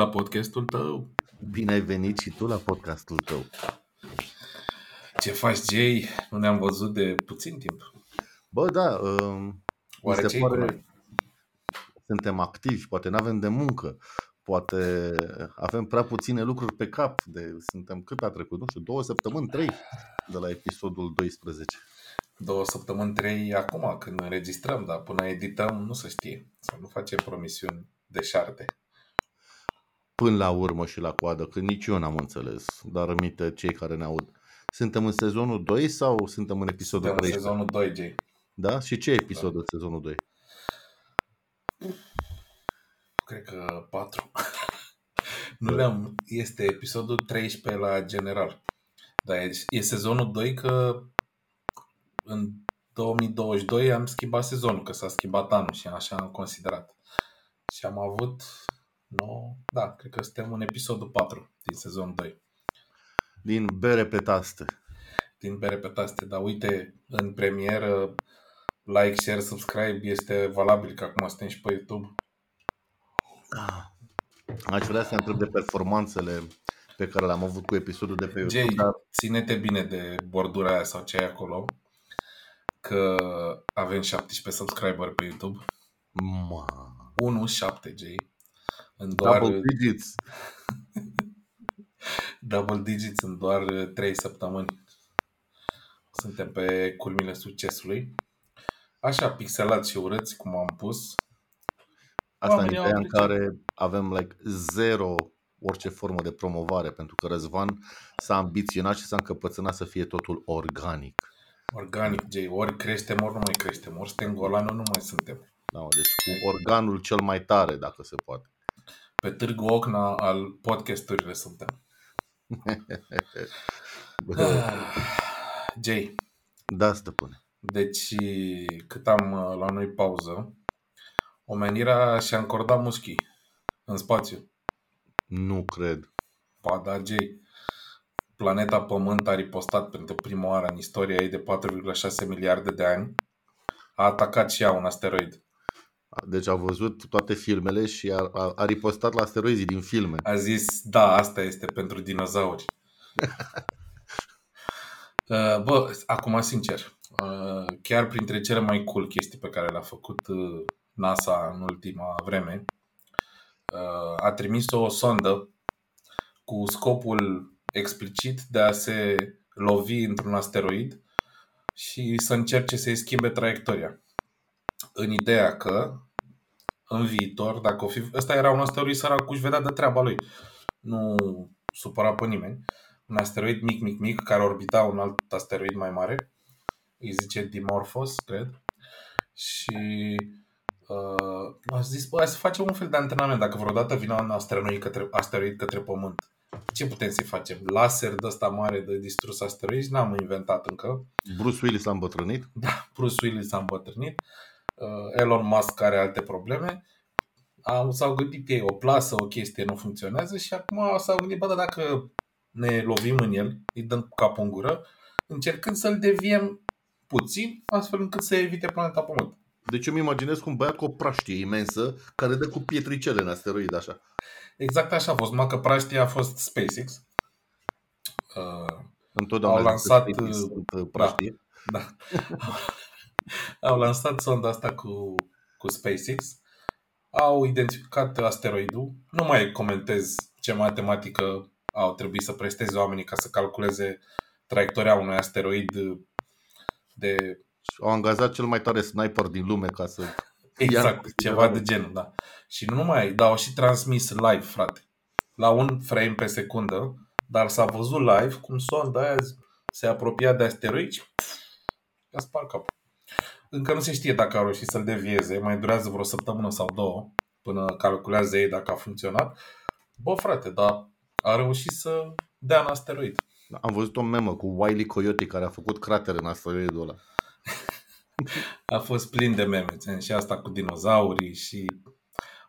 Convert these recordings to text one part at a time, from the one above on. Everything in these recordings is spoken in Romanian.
la podcastul tău! Bine ai venit și tu la podcastul tău! Ce faci, Jay? Nu ne-am văzut de puțin timp. Bă, da, uh, Oare ce pare... suntem activi, poate nu avem de muncă, poate avem prea puține lucruri pe cap. De, suntem cât a trecut? Nu știu, două săptămâni, trei de la episodul 12 două săptămâni, trei acum când înregistrăm, dar până edităm nu se știe. Să nu facem promisiuni de șarte. Până la urmă și la coadă, că nici eu n-am înțeles, dar rămite cei care ne aud. Suntem în sezonul 2 sau suntem în episodul suntem 3? în sezonul 2, Jay. Da? Și ce episod da. în sezonul 2? Cred că 4. nu le-am... Este episodul 13 la general. Dar e, e sezonul 2 că în 2022 am schimbat sezonul, că s-a schimbat anul și așa am considerat. Și am avut, no, da, cred că suntem în episodul 4 din sezonul 2. Din bere pe taste. Din bere pe taste, dar uite, în premieră, like, share, subscribe este valabil, că acum suntem și pe YouTube. Ah. Aș vrea să întreb de performanțele pe care le-am avut cu episodul de pe YouTube. Jay, dar... ține-te bine de bordura aia sau ce e acolo că avem 17 subscriber pe YouTube. Ma. 1, 7, J. În doar... Double digits. Double digits în doar 3 săptămâni. Suntem pe culmile succesului. Așa, pixelați și urâți, cum am pus. Asta în ideea în care avem like zero orice formă de promovare, pentru că Răzvan s-a ambiționat și s-a încăpățânat să fie totul organic. Organic, Jay. Ori creștem, ori nu mai creștem. Ori suntem golani, nu mai suntem. Da, deci cu organul cel mai tare, dacă se poate. Pe târgu Ocna al podcasturile suntem. ah, Jay. Da, stăpâne. Deci, cât am uh, la noi pauză, omenirea și-a încordat muschii în spațiu. Nu cred. Pa, da, Jay planeta Pământ a ripostat pentru prima oară în istoria ei de 4,6 miliarde de ani. A atacat și ea un asteroid. Deci a văzut toate filmele și a, a, a ripostat la asteroizii din filme. A zis, da, asta este pentru dinozauri. Uh, bă, acum sincer, uh, chiar printre cele mai cool chestii pe care le-a făcut uh, NASA în ultima vreme, a trimis o sondă cu scopul explicit de a se lovi într-un asteroid și să încerce să-i schimbe traiectoria. În ideea că, în viitor, dacă o fi... Ăsta era un asteroid sărac, își vedea de treaba lui. Nu supăra pe nimeni. Un asteroid mic, mic, mic, care orbita un alt asteroid mai mare. Îi zice Dimorphos, cred. Și uh, a zis, bă, să facem un fel de antrenament. Dacă vreodată vine un asteroid către, asteroid către Pământ, ce putem să facem? Laser de ăsta mare de distrus asteroizi? N-am inventat încă. Bruce Willis a îmbătrânit? Da, Bruce Willis a îmbătrânit. Uh, Elon Musk are alte probleme. Am, s-au gândit ei o plasă, o chestie nu funcționează și acum s-au gândit, bă, dar dacă ne lovim în el, îi dăm cu capul în gură, încercând să-l deviem puțin, astfel încât să evite planeta Pământ. Deci eu îmi imaginez cum un băiat cu o praștie imensă care dă cu pietricele în asteroid, așa. Exact așa a fost, numai că praștia a fost SpaceX. Uh, Întotdeauna au lansat uh, praștie. Da, da. au lansat sonda asta cu, cu SpaceX. Au identificat asteroidul. Nu mai comentez ce matematică au trebuit să presteze oamenii ca să calculeze traiectoria unui asteroid de... Au angajat cel mai tare sniper din lume ca să Exact, Iar, ceva de genul, da. Și nu numai, dar au și transmis live, frate. La un frame pe secundă, dar s-a văzut live cum sonda aia se apropia de asteroid și a spart capul. Încă nu se știe dacă au reușit să-l devieze, mai durează vreo săptămână sau două până calculează ei dacă a funcționat. Bă, frate, dar a reușit să dea în asteroid. Am văzut o memă cu Wiley Coyote care a făcut cratere în asteroidul ăla a fost plin de meme. Și asta cu dinozaurii și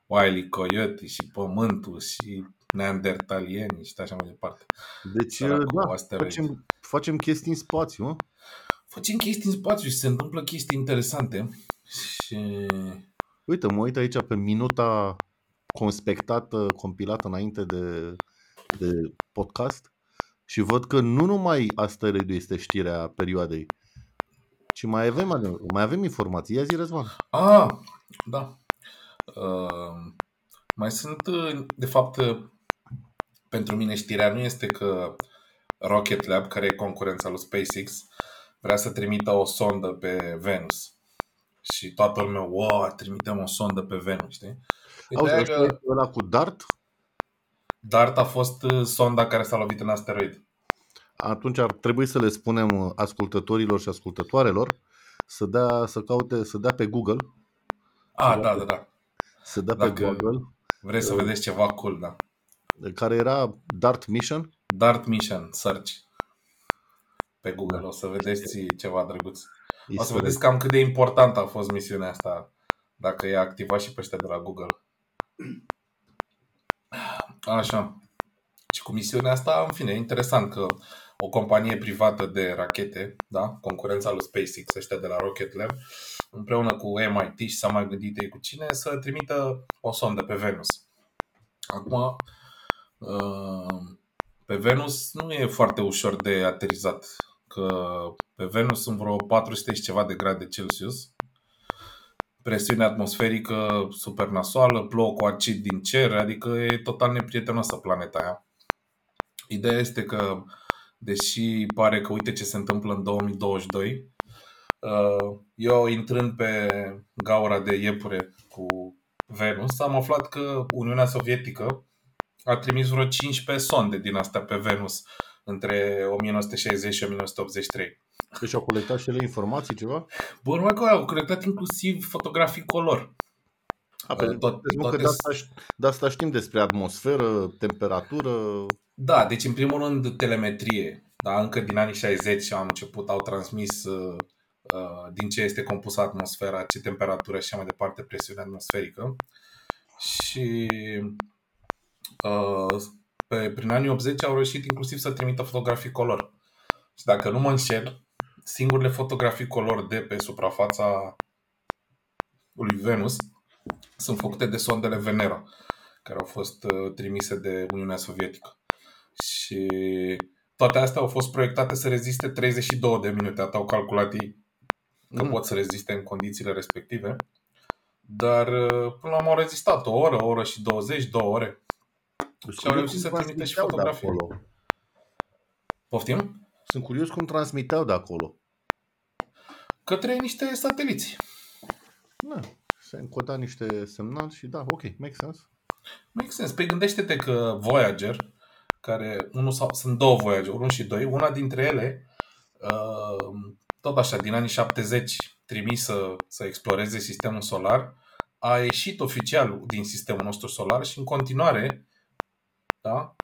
Wiley Coyote și Pământul și neandertalieni și așa mai departe. Deci, da, facem, facem chestii în spațiu, mă? Facem chestii în spațiu și se întâmplă chestii interesante. Și... Uite, mă uit aici pe minuta conspectată, compilată înainte de, de podcast și văd că nu numai asteroidul este știrea perioadei, ci mai avem, mai avem informații. Ia zi, Răzvan. Ah, da. Uh, mai sunt, uh, de fapt, uh, pentru mine știrea nu este că Rocket Lab, care e concurența lui SpaceX, vrea să trimită o sondă pe Venus. Și toată lumea, wow, trimitem o sondă pe Venus, știi? Auzi, că... ăla cu DART? DART a fost uh, sonda care s-a lovit în asteroid. Atunci ar trebui să le spunem ascultătorilor și ascultătoarelor să dea, să caute, să dea pe Google. Ah, da, da, da. Să dea Dacă pe Google. Vreți să uh, vedeți ceva cool, da. Care era DART Mission? DART Mission, search. Pe Google, o să vedeți ceva drăguț. O să vedeți cam cât de important a fost misiunea asta, dacă e activat și pe ăștia de la Google. Așa. Și cu misiunea asta, în fine, e interesant că o companie privată de rachete, da, concurența lui SpaceX, ăștia de la Rocket Lab, împreună cu MIT și s-a mai gândit ei cu cine, să trimită o sondă pe Venus. Acum, uh, pe Venus nu e foarte ușor de aterizat, că pe Venus sunt vreo 400 și ceva de grade Celsius, presiune atmosferică super nasoală, plouă cu acid din cer, adică e total neprietenoasă planeta aia. Ideea este că, deși pare că uite ce se întâmplă în 2022, uh, eu intrând pe gaura de iepure cu Venus, am aflat că Uniunea Sovietică a trimis vreo 15 sonde din astea pe Venus între 1960 și 1983. Deci au colectat și ele informații, ceva? Bă, numai că au colectat inclusiv fotografii color. A, pe, tot, deci, toate... de, asta, de asta știm despre atmosferă, temperatură. Da, deci în primul rând telemetrie. Da, încă din anii 60 am început, au transmis uh, uh, din ce este compusă atmosfera, ce temperatură și așa mai departe, presiune atmosferică. Și uh, pe, prin anii 80 au reușit inclusiv să trimită fotografii color. Și dacă nu mă înșel, singurele fotografii color de pe suprafața lui Venus sunt făcute de sondele Venera, care au fost uh, trimise de Uniunea Sovietică. Și toate astea au fost proiectate să reziste 32 de minute, atât au calculat ei că mm. pot să reziste în condițiile respective. Dar uh, până la urmă au rezistat o oră, o oră și 20, două ore. Și au reușit să trimite și fotografii. Poftim? Sunt curios cum transmiteau de acolo. Către niște sateliți. Da, se încoda niște semnal și da, ok, make sense. Make sense. Păi gândește-te că Voyager, care unul sau, sunt două Voyager, unul și doi, una dintre ele, uh, tot așa, din anii 70, trimisă să exploreze sistemul solar, a ieșit oficial din sistemul nostru solar și în continuare da?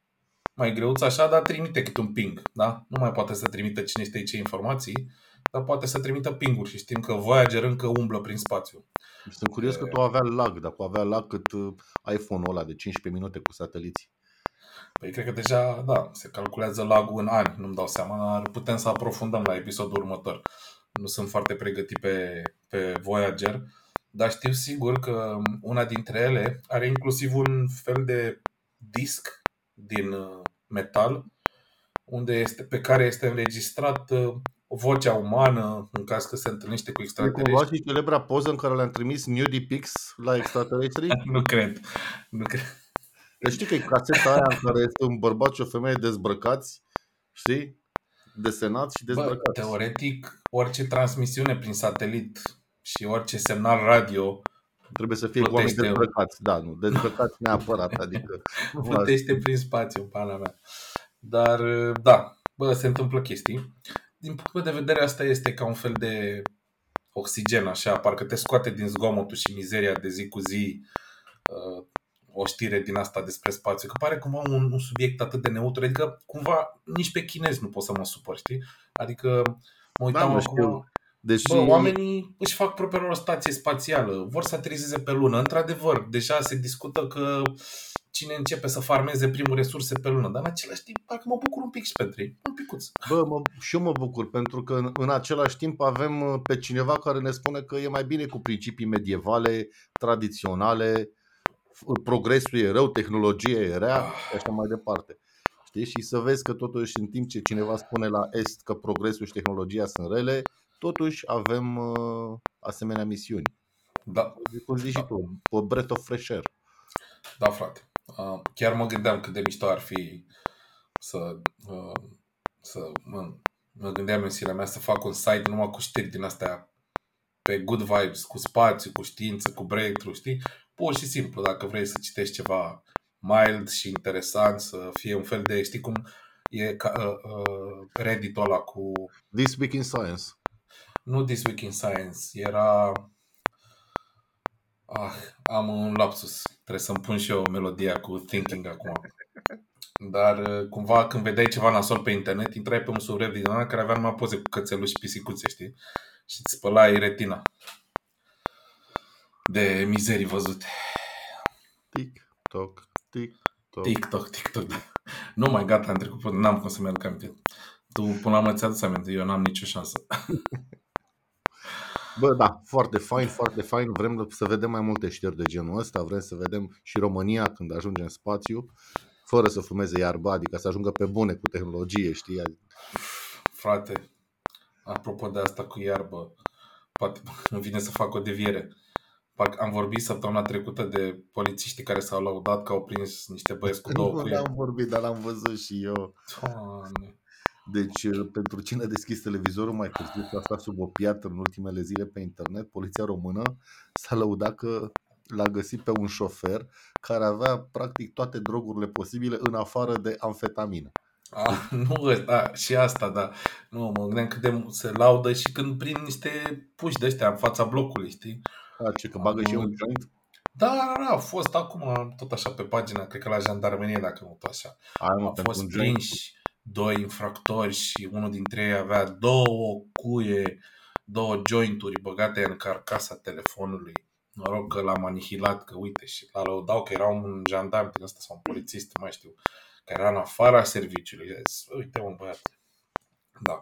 mai greuț așa, dar trimite câte un ping. Da? Nu mai poate să trimită cine este ce informații, dar poate să trimită pinguri și știm că Voyager încă umblă prin spațiu. Sunt curios că tu avea lag, dacă avea lag cât uh, iPhone-ul ăla de 15 minute cu sateliții. Păi cred că deja, da, se calculează lagul în ani, nu-mi dau seama, dar putem să aprofundăm la episodul următor. Nu sunt foarte pregătit pe, pe Voyager, dar știu sigur că una dintre ele are inclusiv un fel de disc din uh, metal, unde este, pe care este înregistrat uh, vocea umană în caz că se întâlnește cu extraterestri. Cumva și celebra poză în care le-am trimis nudie pics la extraterestri? nu cred. Nu cred. Deci știi că e caseta aia în care este un bărbat și o femeie dezbrăcați, știi? Desenați și dezbrăcați. Bă, teoretic, orice transmisiune prin satelit și orice semnal radio Trebuie să fie cu oameni dezbrăcați, da, nu, dezbrăcați neapărat, adică... Plutește prin spațiu, pana mea. Dar, da, bă, se întâmplă chestii. Din punct de vedere, asta este ca un fel de oxigen, așa, parcă te scoate din zgomotul și mizeria de zi cu zi uh, o știre din asta despre spațiu, că pare cumva un, un subiect atât de neutru, adică cumva nici pe chinezi nu pot să mă supăr, știi? Adică mă uitam da, acum... Deși... Bă, oamenii își fac propria lor stație spațială, vor să aterizeze pe lună. Într-adevăr, deja se discută că cine începe să farmeze primul resurse pe lună. Dar în același timp, parcă mă bucur un pic și pentru ei. Un picuț. Bă, mă, și eu mă bucur, pentru că în, în același timp avem uh, pe cineva care ne spune că e mai bine cu principii medievale, tradiționale, f- progresul e rău, tehnologia e rea și așa mai departe. Știi? Și să vezi că totuși în timp ce cineva spune la Est că progresul și tehnologia sunt rele, totuși avem uh, asemenea misiuni. Da, Cum zici și tu, pe breath of fresh air. da, frate. Uh, chiar mă gândeam cât de mișto ar fi să, uh, să mă, mă gândeam în sinea mea să fac un site numai cu știri din astea pe good vibes, cu spațiu, cu știință, cu breakthrough, știi? Pur și simplu, dacă vrei să citești ceva mild și interesant, să fie un fel de, știi cum e ca, uh, uh, Reddit-ul ăla cu, This Week in Science. Nu This Week in Science, era, ah, am un lapsus, trebuie să-mi pun și eu melodia cu Thinking acum. Dar uh, cumva când vedeai ceva nasol pe internet, intrai pe un subreddit din ăla care avea numai poze cu cățeluși și pisicuțe, știi? Și îți spălai retina de mizerii văzute. Tic, toc, tic, toc. TikTok, TikTok, da. Nu mai gata, am trecut, până- n-am cum să mi-aduc aminte. Tu până la urmă ți-aduci aminte, eu n-am nicio șansă. Bă, da, foarte fain, foarte fain. Vrem să vedem mai multe știri de genul ăsta. Vrem să vedem și România când ajunge în spațiu, fără să fumeze iarba, adică să ajungă pe bune cu tehnologie, știi? Frate, apropo de asta cu iarbă, poate îmi vine să fac o deviere. Parcă am vorbit săptămâna trecută de polițiștii care s-au laudat că au prins niște băieți cu două Nu cuie. am vorbit, dar l-am văzut și eu. Doamne. Deci, pentru cine a deschis televizorul mai târziu, că a stat sub o piatră în ultimele zile pe internet, poliția română s-a lăudat că l-a găsit pe un șofer care avea practic toate drogurile posibile în afară de amfetamină. Ah, nu, da, și asta, da. Nu, mă gândeam cât de mult se laudă și când prind niște puși de ăștia în fața blocului, știi? A, ce că bagă și eu un joint? Da, da, da, a fost acum tot așa pe pagina, cred că la jandarmerie, dacă nu tot așa. Ai mă, Au pentru fost un joint. prinși doi infractori și unul dintre ei avea două cuie, două jointuri băgate în carcasa telefonului. Noroc că l-am anihilat, că uite, și la lăudau că era un jandarm din ăsta sau un polițist, nu mai știu, care era în afara serviciului. I-a zis, uite un băiat. Da.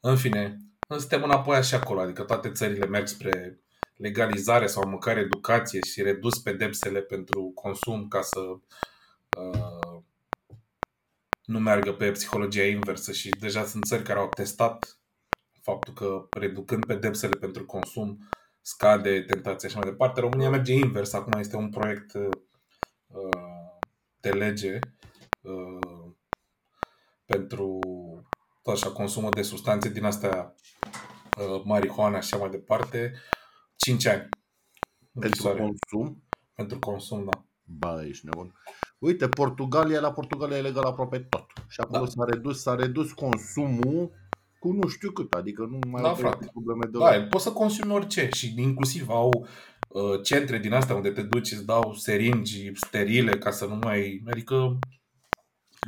În fine, suntem înapoi așa acolo, adică toate țările merg spre legalizare sau măcar educație și redus pedepsele pentru consum ca să uh, nu meargă pe psihologia inversă și deja sunt țări care au testat faptul că reducând pedepsele pentru consum scade tentația și mai departe. România merge invers. Acum este un proiect uh, de lege uh, pentru tot așa consumul de substanțe din astea uh, marihuana și așa mai departe. 5 ani. Pentru închisoare. consum? pentru consum, da. Ba, ești nebun. Uite, Portugalia, la Portugalia e legal aproape tot. Și acolo Da. s-a redus, s-a redus consumul cu nu știu cât, adică nu mai Da, au frate. probleme de Da, poți să consumi orice și inclusiv au uh, centre din astea unde te duci, îți dau seringi sterile ca să nu mai... Adică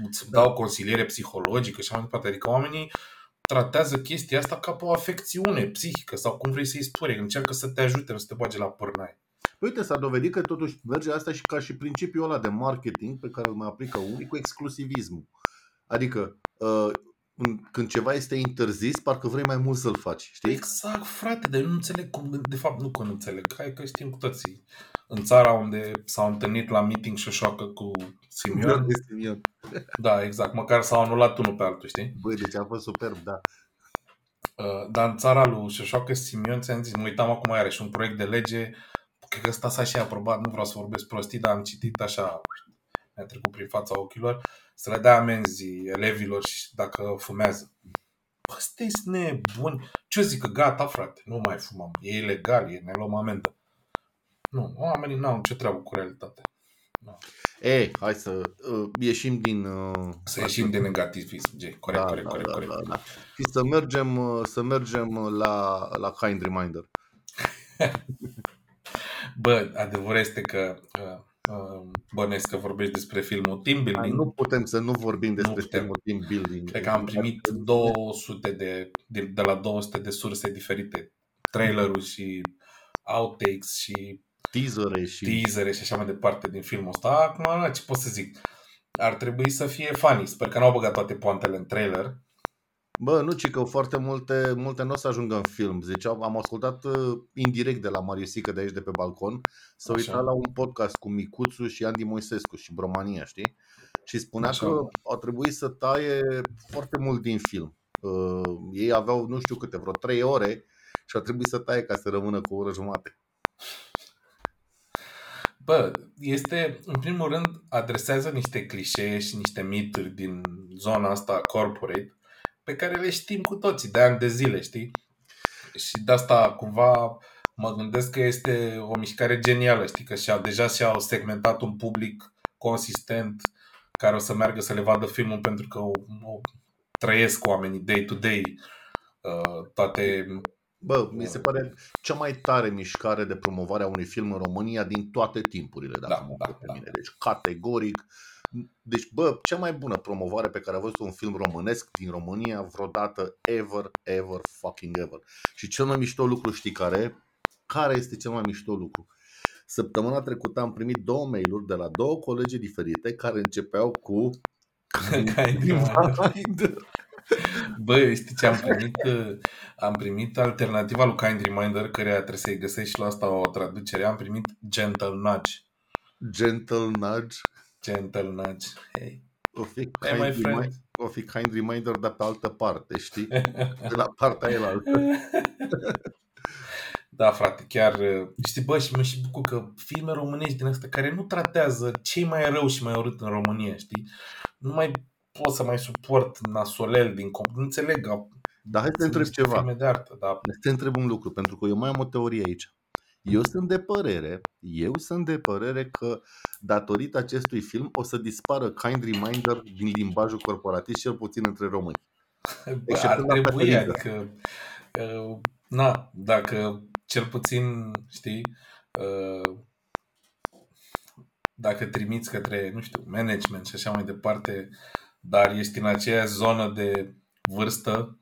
îți Da. dau consiliere psihologică și așa mai departe. Adică oamenii tratează chestia asta ca pe o afecțiune psihică sau cum vrei să-i spui. Încearcă să te ajute, nu să te bage la pârnaie. Uite, s-a dovedit că totuși merge asta și ca și principiul ăla de marketing pe care îl mai aplică unii cu exclusivismul. Adică, uh, în- când ceva este interzis, parcă vrei mai mult să-l faci, știi? Exact, frate, dar eu nu înțeleg cum, de fapt nu că nu înțeleg, hai că știm cu toții. În țara unde s-au întâlnit la meeting șoșoacă cu Simion, da, exact, măcar s-au anulat unul pe altul, știi? Băi, deci a fost superb, da. Uh, Dar în țara lui Șoșoacă Simion, ți-am zis, mă uitam acum are și un proiect de lege, cred că ăsta s-a și aprobat, nu vreau să vorbesc prostii, dar am citit așa, mi-a trecut prin fața ochilor, să le dea amenzi elevilor și dacă fumează. Bă, sunteți nebuni? Ce zic că gata, frate, nu mai fumăm. E ilegal, e, ne luăm amendă. Nu, oamenii n-au nicio treabă cu realitatea. Ei, hai să uh, ieșim din... Uh, Să ieșim de negativism, G. Corect, da, corect, da, corect, da, corect. da, da. Și să mergem, uh, să mergem la, la Kind Reminder. Bă, adevărul este că uh, uh, bănesc că vorbești despre filmul Team Hai, Building. nu putem să nu vorbim despre putem. filmul team building. Cred că am primit 200 de, de, de la 200 de surse diferite. Trailerul și outtakes și teasere și... teasere și așa mai departe din filmul ăsta. Acum, na, ce pot să zic? Ar trebui să fie funny. Sper că n-au băgat toate poantele în trailer. Bă, nu, ci că foarte multe, multe nu o să ajungă în film. Ziceau, am ascultat uh, indirect de la Mariusică de aici, de pe balcon, să Așa. uita la un podcast cu Micuțu și Andy Moisescu și Bromania, știi? Și spunea Așa. că au trebuit să taie foarte mult din film. Uh, ei aveau, nu știu câte, vreo 3 ore și au trebuit să taie ca să rămână cu o oră jumate. Bă, este, în primul rând, adresează niște clișee și niște mituri din zona asta corporate pe care le știm cu toții de ani de zile, știi? Și de asta cumva mă gândesc că este o mișcare genială, știi? Că și-au, deja și-au segmentat un public consistent care o să meargă să le vadă filmul pentru că o, o trăiesc oamenii day to day uh, toate Bă, mi se pare cea mai tare mișcare de promovare a unui film în România din toate timpurile, dacă Da, mă da, întreb pe da. mine. Deci, categoric. Deci, bă, cea mai bună promovare pe care a văzut un film românesc din România vreodată, ever, ever, fucking ever. Și cel mai mișto lucru, știi care? e? Care este cel mai mișto lucru? Săptămâna trecută am primit două mail-uri de la două colegi diferite care începeau cu Kind Reminder. Bă, știi ce am primit? Uh, Am primit alternativa lui Kind Reminder, care trebuie să-i găsești și la asta o traducere. Am primit Gentle Nudge. Gentle nudge. Gentle Nudge. Hey. O fi Hey, my kind, friend. reminder, o fi kind reminder, dar pe altă parte, știi? De la partea aia la altă. Da, frate, chiar uh, știi, bă, și mă și bucur că filme românești din astea care nu tratează cei mai rău și mai urât în România, știi? Nu mai pot să mai suport nasolel din comp. Nu înțeleg. au- Dar hai să te sunt întreb niște ceva. Filme de artă, da. Să te întreb un lucru, pentru că eu mai am o teorie aici. Eu sunt de părere, eu sunt de părere că datorită acestui film o să dispară kind reminder din limbajul corporatist, cel puțin între români. Bă, Exceptând ar la trebui, preferință. adică, uh, na, dacă cel puțin, știi, uh, dacă trimiți către, nu știu, management și așa mai departe, dar ești în aceeași zonă de vârstă,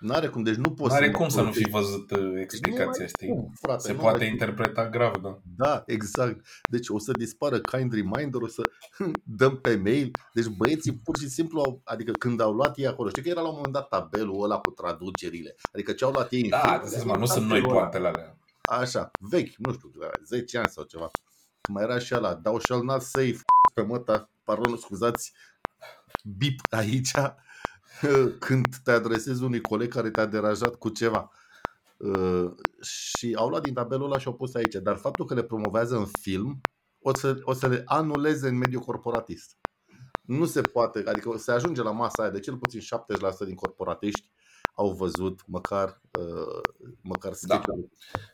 N-are cum, deci nu poți nu are mă cum să nu folosești. fi văzut uh, explicația, Nu ai știi? cum, frate, Se nu poate ai cum. interpreta grav, da. Da, exact. Deci o să dispară kind reminder, o să dăm pe mail. Deci băieții pur și simplu au, adică când au luat ei acolo, știi că era la un moment dat tabelul ăla cu traducerile. Adică ce au luat ei în Da, film, de seama, nu sunt noi tabelul ăla. poantele alea. Așa, vechi, nu știu, la 10 ani sau ceva. Mai era și ăla, thou shall not say pe măta, pardon, scuzați, bip aici, când te adresezi unui coleg care te-a deranjat cu ceva. Uh, și au luat din tabelul ăla și au pus aici. Dar faptul că le promovează în film, o să, o să le anuleze în mediul corporatist. Nu se poate, adică se ajunge la masa aia de cel puțin 70% din corporatiști au văzut măcar, uh, măcar sketch-ul.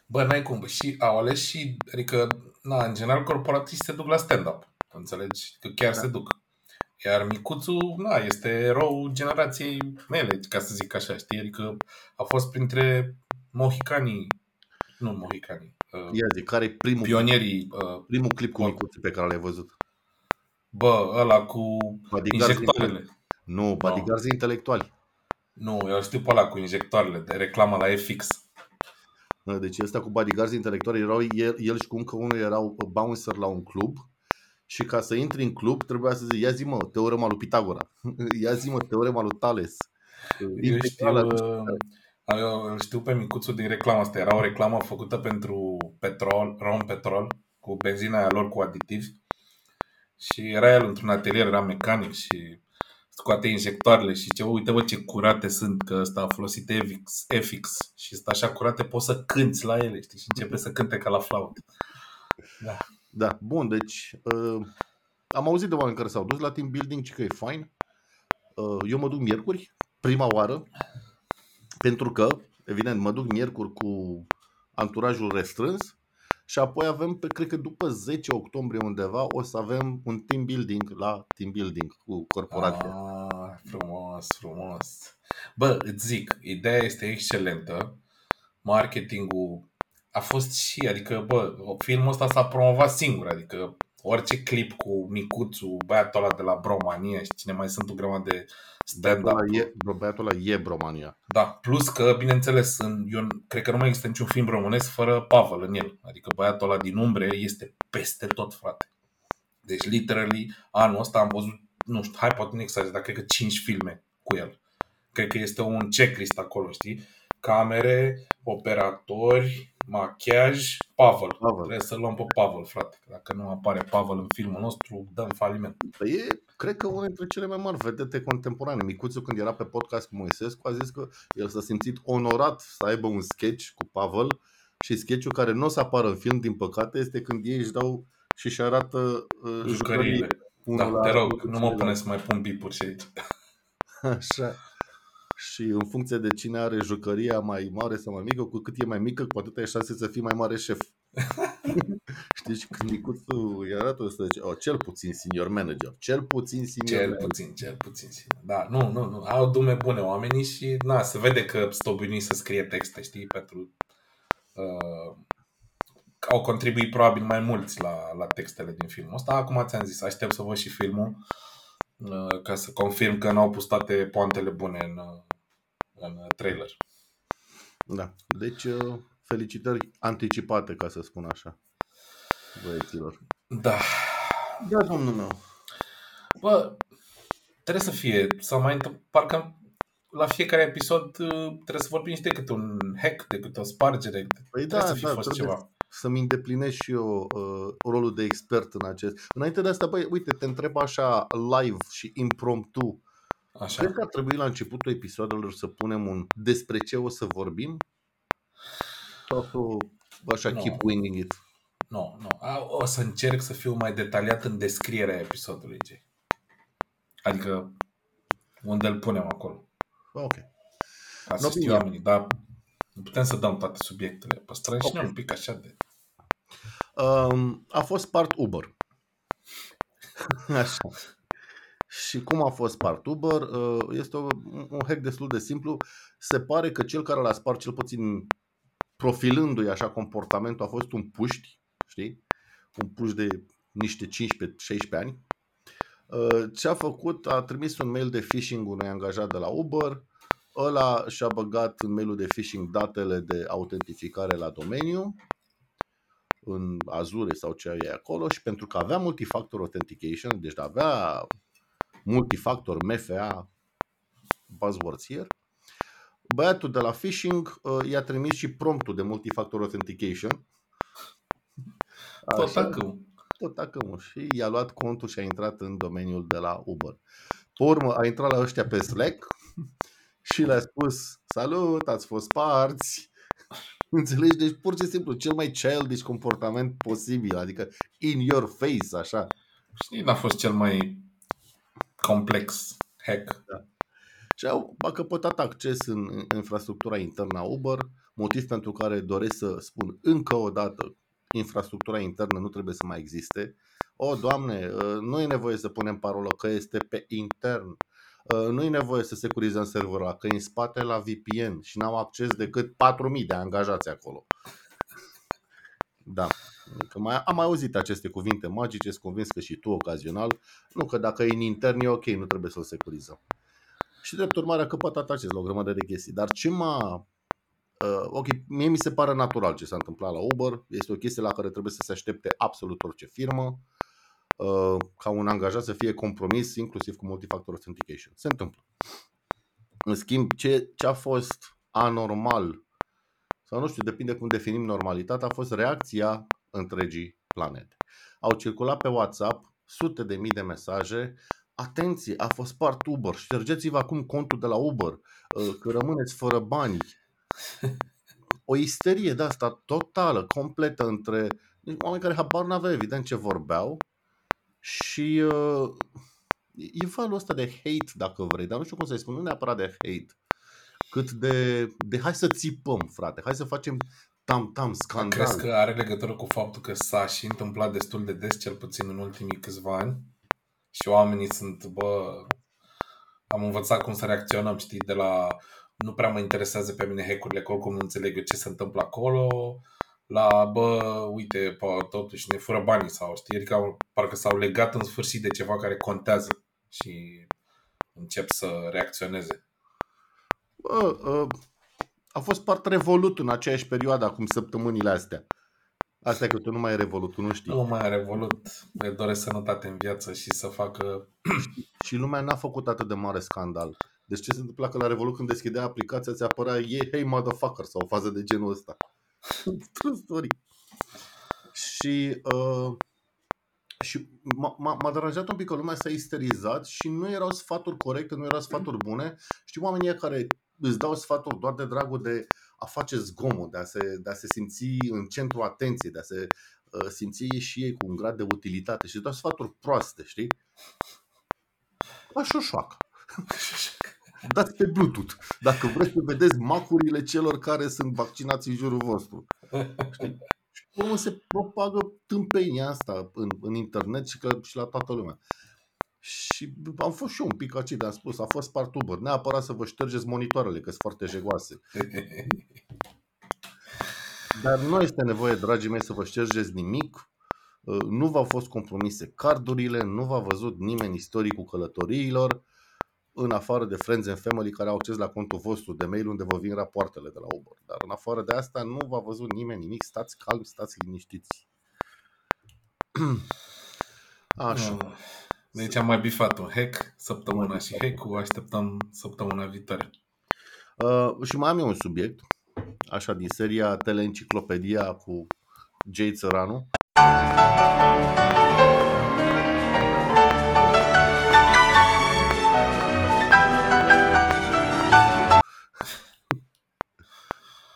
Bă, n-ai cum. Și au ales și, adică, na, în general, corporatiști se duc la stand-up. Înțelegi? Că chiar Da. se duc. Iar micuțul, na, este erou generației mele, ca să zic așa, știi? Adică a fost printre mohicanii, nu mohicanii, uh, Ia zi, care e primul, pionierii, uh, primul clip cu Bun. micuțe pe care l-ai văzut? bă, ăla cu Bodyguards injectoarele. Nu, bodyguards intelectuali. Nu, eu îl știu pe ăla cu injectoarele, de reclamă la FX. Deci ăsta cu bodyguards intelectuali erau el, el și cu încă unul erau bouncer la un club și ca să intri în club trebuia să zici, ia zi mă, teorema lui Pitagora, ia zi mă, teorema lui Thales. Eu Integrala, știu, nu știu uh, care. eu îl știu pe micuțul din reclama asta. Era o reclamă făcută pentru petrol, rom petrol, cu benzina aia lor cu aditivi. Și era el într-un atelier, era mecanic și scoate injectoarele și ce uite bă ce curate sunt, că ăsta a folosit FX, FX și sunt așa curate, poți să cânti la ele, știi, și începe să cânte ca la flaută. Da. Da, bun, deci uh, am auzit de oameni care s-au dus la team building și că e fain. Uh, eu mă duc miercuri, prima oară, pentru că, evident, mă duc miercuri cu anturajul restrâns și apoi avem, pe, cred că după 10 octombrie undeva, o să avem un team building la team building cu corporația. Ah, frumos, frumos. Bă, îți zic, ideea este excelentă. Marketingul a fost și, adică, bă, filmul ăsta s-a promovat singur, adică orice clip cu Micuțu, băiatul ăla de la Bromania și cine mai sunt o grămadă de Băiatul stand-up. ăla e, bro, băiatul ăla e bromania. Da, plus că, bineînțeles, în, eu cred că nu mai există niciun film românesc fără Pavel în el. Adică băiatul ăla din umbre este peste tot, frate. Deci, literally, anul ăsta am văzut, nu știu, hai poate nu exagerez, dar cred că 5 filme cu el. Cred că este un checklist acolo, știi? Camere, operatori, machiaj, Pavel. Pavel. Trebuie să luăm pe Pavel, frate. că Dacă nu apare Pavel în filmul nostru, dăm faliment. Păi E, cred că una dintre cele mai mari vedete contemporane. Micuțu, când era pe podcast cu Moisescu, a zis că el s-a simțit onorat să aibă un sketch cu Pavel și sketchul care nu o să apară în film, din păcate, este când ei își dau și își arată uh, Jucăriile. Da, unul te la- rog, nu mă celălalt. pune să mai pun bipuri și aici. Așa. Și în funcție de cine are jucăria mai mare sau mai mică, cu cât e mai mică, cu atât ai șanse să fii mai mare șef. Știi, și când micuțul îi arată, o să zice, oh, cel puțin senior manager, cel puțin senior Cel manager. puțin, cel puțin. sigur. Da, nu, nu, nu. Au dume bune oamenii și na, se vede că sunt obișnuiți să scrie texte, știi, pentru... Uh, au contribuit probabil mai mulți la, la textele din filmul ăsta. Acum ți-am zis, aștept să văd și filmul uh, ca să confirm că n-au pus toate poantele bune în, uh, în trailer. Da. Deci, uh, felicitări anticipate, ca să spun așa, băieților. Da. Da, domnul meu. Bă, trebuie să fie, să mai întâmpl- parcă la fiecare episod uh, trebuie să vorbim și de câte un hack, de câte o spargere. Păi trebuie da, să fi da, fost trebuie ceva. să-mi îndeplinesc și eu uh, rolul de expert în acest. Înainte de asta, băi, uite, te întreb așa live și impromptu. Așa. Cred că ar trebui la începutul episodelor să punem un despre ce o să vorbim? Sau să, așa, Nu. keep winging it? Nu, nu. A, O să încerc să fiu mai detaliat în descrierea episodului, Jay. Adică unde îl punem acolo. Ok. Ca să No, știu bine. oamenii, dar nu putem să dăm toate subiectele. Păstrăm și Ok. noi un pic așa de... Um, a fost part Uber. Așa. Și cum a fost part Uber? Uh, Este o, un hack destul de simplu. Se pare că cel care l-a spart, cel puțin profilându-i așa comportamentul, a fost un puști, știi? Un puști de niște 15-16 ani. Uh, Ce a făcut? A trimis un mail de phishing unui angajat de la Uber. Ăla și-a băgat în mailul de phishing datele de autentificare la domeniu în Azure sau ce e acolo și pentru că avea multifactor authentication, deci avea multifactor MFA buzzwords here, băiatul de la phishing uh, i-a trimis și promptul de multifactor authentication. Tot Așa, acum. tot acum și i-a luat contul și a intrat în domeniul de la Uber. Pe urmă a intrat la ăștia pe Slack și le-a spus Salut, ați fost parți Înțelegi? Deci pur și simplu cel mai childish comportament posibil Adică in your face, așa Știi, n-a fost cel mai complex hack. Și au a căpătat acces în, în infrastructura internă a Uber Motiv pentru care doresc să spun încă o dată Infrastructura internă nu trebuie să mai existe O, doamne, uh, nu e nevoie să punem parolă că este pe intern Uh, nu e nevoie să securizăm serverul ăla, că e în spate la VPN și n-au acces decât 4.000 de angajați acolo. Da. Că mai, am mai auzit aceste cuvinte magice, sunt convins că și tu ocazional. Nu că dacă e în intern e ok, nu trebuie să-l securizăm. Și drept urmare a căpătat acces la o grămadă de chestii. Dar ce m-a... Uh, ok, mie mi se pare natural ce s-a întâmplat la Uber. Este o chestie la care trebuie să se aștepte absolut orice firmă. Uh, ca un angajat să fie compromis inclusiv cu multifactor authentication. Se întâmplă. În schimb, ce, ce a fost anormal sau nu știu, depinde cum definim normalitatea, a fost reacția întregii planete. Au circulat pe WhatsApp sute de mii de mesaje Atenție, a fost part Uber, ștergeți-vă acum contul de la Uber, uh, că rămâneți fără bani. O isterie de asta totală, completă între deci oameni care habar n-aveau evident ce vorbeau și uh, e valul ăsta de hate, dacă vrei, dar nu știu cum să-i spun, nu neapărat de hate, cât de, de hai să țipăm, frate, hai să facem tam-tam, scandal. Crezi că are legătură cu faptul că s-a și întâmplat destul de des, cel puțin în ultimii câțiva ani? Și oamenii sunt, bă, am învățat cum să reacționăm, știi, de la nu prea mă interesează pe mine hack-urile, că oricum nu înțeleg eu ce se întâmplă acolo, la, bă, uite, pe totuși ne fură banii sau știi, adică parcă s-au legat în sfârșit de ceva care contează și încep să reacționeze. Bă, uh, a fost part Revolut în aceeași perioadă, acum săptămânile astea. Asta e că tu nu mai ai Revolut, tu nu știi. Nu mai are Revolut, le doresc sănătate în viață și să facă... Și lumea n-a făcut atât de mare scandal. Deci ce se întâmpla că la Revolut când deschidea aplicația ți apărea yeah, hey motherfucker sau o fază de genul ăsta. True story. Și, uh, și m-a, m-a m-a deranjat un pic că lumea s-a isterizat și nu erau sfaturi corecte, nu erau sfaturi bune. Știi oamenii ăia care îți dau sfaturi doar de dragul de a face zgomot, de a se, de a se simți în centru atenției, de a se uh, simți și ei cu un grad de utilitate și îți dau sfaturi proaste, știi? Așa șoacă. Dați pe Bluetooth dacă vreți să vedeți macurile celor care sunt vaccinați în jurul vostru. Știi? Și pe urmă se propagă tâmpenia asta în, în internet și, că, și la toată lumea. Și am fost și eu un pic acid, am spus, a fost part Uber. Neapărat să vă ștergeți monitoarele, că sunt foarte jegoase. Dar nu este nevoie, dragii mei, să vă ștergeți nimic. Uh, Nu v-au fost compromise cardurile, nu v-a văzut nimeni istoricul călătoriilor, în afară de Friends and Family care au acces la contul vostru de mail unde vă vin rapoartele de la Uber. Dar în afară de asta nu v-a văzut nimeni nimic, stați calmi, stați liniștiți. Așa. Deci am mai bifat un hack săptămâna și hack-ul așteptăm săptămâna viitoare. Uh, și mai am eu un subiect, așa din seria Teleenciclopedia cu Jay Țăranu.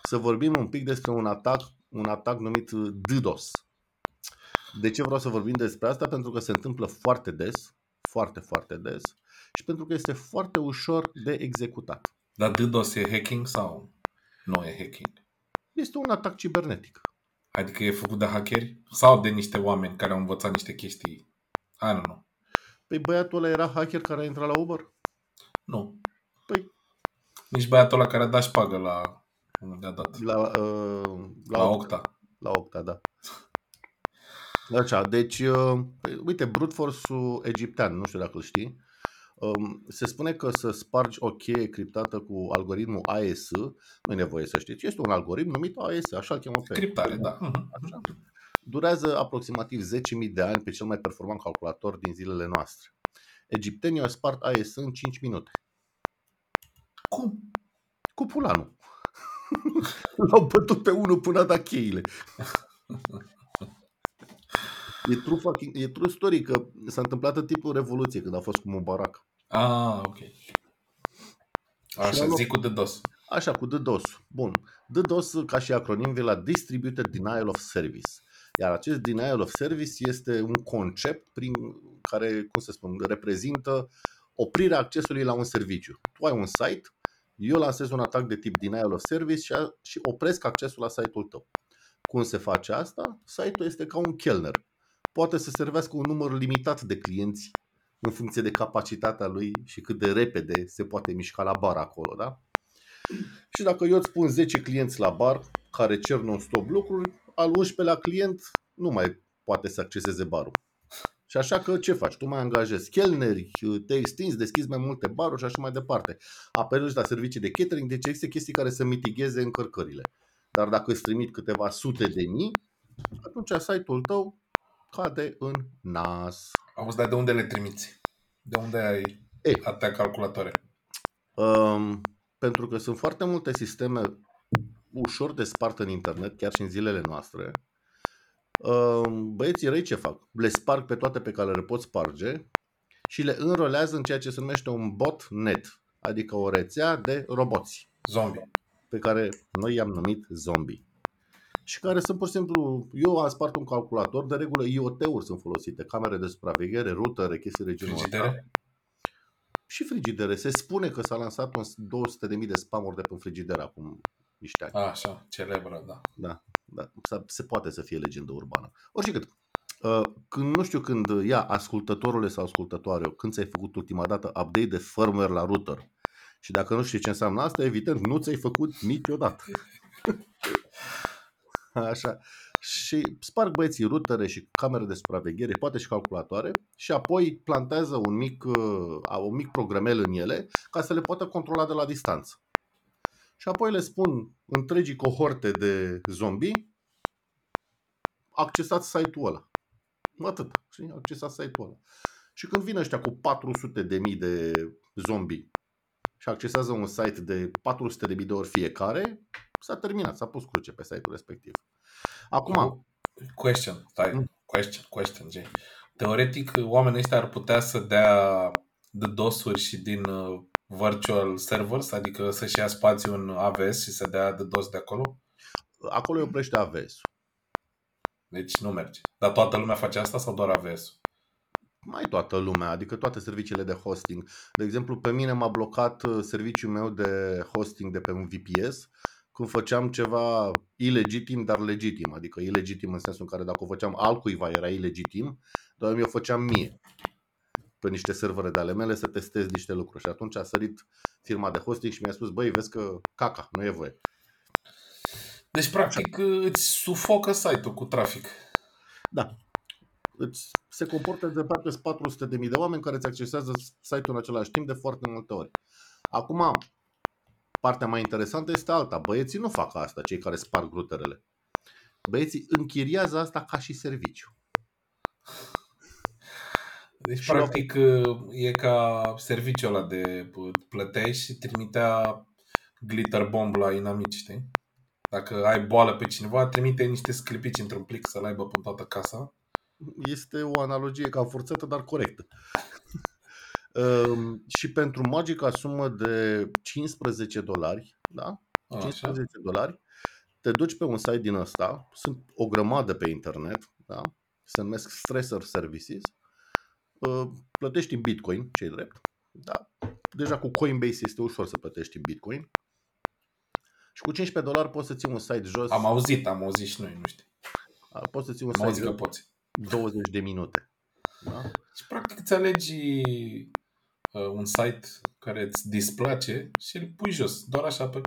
Să vorbim un pic despre un atac, un atac numit DDoS. De ce vreau să vorbim despre asta? Pentru că se întâmplă foarte des, foarte, foarte des și pentru că este foarte ușor de executat. Dar DDoS e hacking sau nu e hacking? Este un atac cibernetic. Adică e făcut de hackeri sau de niște oameni care au învățat niște chestii? I don't know. Păi băiatul ăla era hacker care a intrat la Uber? Nu. Păi Nici băiatul ăla care a dat șpagă la unde a dat. la, uh, La Octa. La Octa, da. Așa, deci, uh, uite, brute force-ul egiptean, nu știu dacă îl știi, um, se spune că să spargi o cheie criptată cu algoritmul AES, nu e nevoie să știți, este un algoritm numit AES, așa îl chemă pe Criptare, da. Mhm. Așa. Durează aproximativ 10.000 de ani pe cel mai performant calculator din zilele noastre. Egiptenii au spart AES în 5 minute. Cum? Cu pulanul. L-au bătut pe unul până a dat cheile. E true, fucking, e true story că s-a întâmplat în timpul Revoluției, când a fost cu Mubarak. Ah, ok. Așa, Și zic cu DDoS. Așa, cu DDoS. Bun. DDoS, ca și acronim, vine la Distributed Denial of Service. Iar acest denial of service este un concept prin care, cum să spun, reprezintă oprirea accesului la un serviciu. Tu ai un site, eu lansez un atac de tip denial of service și, a, și opresc accesul la site-ul tău. Cum se face asta? Site-ul este ca un chelner. Poate să servească un număr limitat de clienți în funcție de capacitatea lui și cât de repede se poate mișca la bar acolo, da? Și dacă eu îți pun 10 clienți la bar care cer non-stop lucruri, al 11-lea client nu mai poate să acceseze barul. Și așa că ce faci? Tu mai angajezi chelneri, te extinzi, deschizi mai multe baruri și așa mai departe. Apelezi la servicii de catering, deci există chestii care să mitigheze încărcările. Dar dacă îți trimit câteva sute de mii, atunci site-ul tău cade în nas. Auzi, dar de unde le trimiți? De unde ai Ei. atâtea calculatoare? Um, pentru că sunt foarte multe sisteme ușor de spart în internet, chiar și în zilele noastre. Um, băieții răi ce fac? Le sparg pe toate pe care le pot sparge și le înrolează în ceea ce se numește un botnet, adică o rețea de roboți Zombie. pe care noi i-am numit zombie. Și care sunt pur și simplu, eu am spart un calculator, de regulă IoT-uri sunt folosite, camere de supraveghere, routere, chestii de genul ăsta. Frigidere? Și frigidere. Se spune că s-a lansat un 200.000 de spamuri de pe frigidere acum niște ani. Așa, celebră, da. Da, da. S- Se poate să fie legendă urbană. Oricât. Uh, Când, nu știu când, ia, ascultătorule sau ascultătoare, când ți-ai făcut ultima dată update de firmware la router. Și dacă nu știi ce înseamnă asta, evident, nu ți-ai făcut niciodată. Așa. Și sparg băieții rutere și camere de supraveghere, poate și calculatoare și apoi plantează un mic, uh, un mic programel în ele ca să le poată controla de la distanță. Și apoi le spun întregii cohorte de zombie accesați site-ul ăla. Atât. Și accesați site-ul ăla. Și când vin ăștia cu 400 de mii de zombie și accesează un site de 400 de mii de ori fiecare, s-a terminat, s-a pus cruce pe site-ul respectiv. Acum... Question, stai, mm. question, question, Jay. Teoretic, oamenii ăștia ar putea să dea de dosuri și din uh, virtual servers, adică să-și ia spațiu în AWS și să dea de dos de acolo? Acolo îi oprește AWS. Deci nu merge. Dar toată lumea face asta sau doar AWS? Mai toată lumea, adică toate serviciile de hosting. De exemplu, pe mine m-a blocat uh, serviciul meu de hosting de pe un VPS când făceam ceva ilegitim, dar legitim. Adică ilegitim în sensul în care dacă o făceam altcuiva era ilegitim, dar eu o făceam mie pe niște servere de ale mele să testez niște lucruri. Și atunci a sărit firma de hosting și mi-a spus, băi, vezi că caca, nu e voie. Deci, practic, îți sufocă site-ul cu trafic. Da. Îți se comportă de parcă 400 de mii de oameni care îți accesează site-ul în același timp de foarte multe ori. Acum, partea mai interesantă este alta. Băieții nu fac asta, cei care sparg ruterele. Băieții închiriază asta ca și serviciu. Deci, și practic, eu... e ca serviciul ăla de plăteai și trimitea glitter bomb la inamici, știi? Dacă ai boală pe cineva, trimite niște sclipici într-un plic să-l aibă pe toată casa. Este o analogie cam forțată, dar corectă. Um, și pentru magica sumă de 15 dolari, da? 15 Așa. dolari, te duci pe un site din ăsta, sunt o grămadă pe internet, da? se numesc Stressor Services, uh, plătești în Bitcoin, ce drept, da? Deja cu Coinbase este ușor să plătești în Bitcoin și cu 15 dolari poți să ții un site jos. Am auzit, am auzit și noi, nu știu. Poți să ții un am site jos poți. 20 de minute. Da? Și practic îți alegi uh, un site care îți displace și îl pui jos, doar așa pe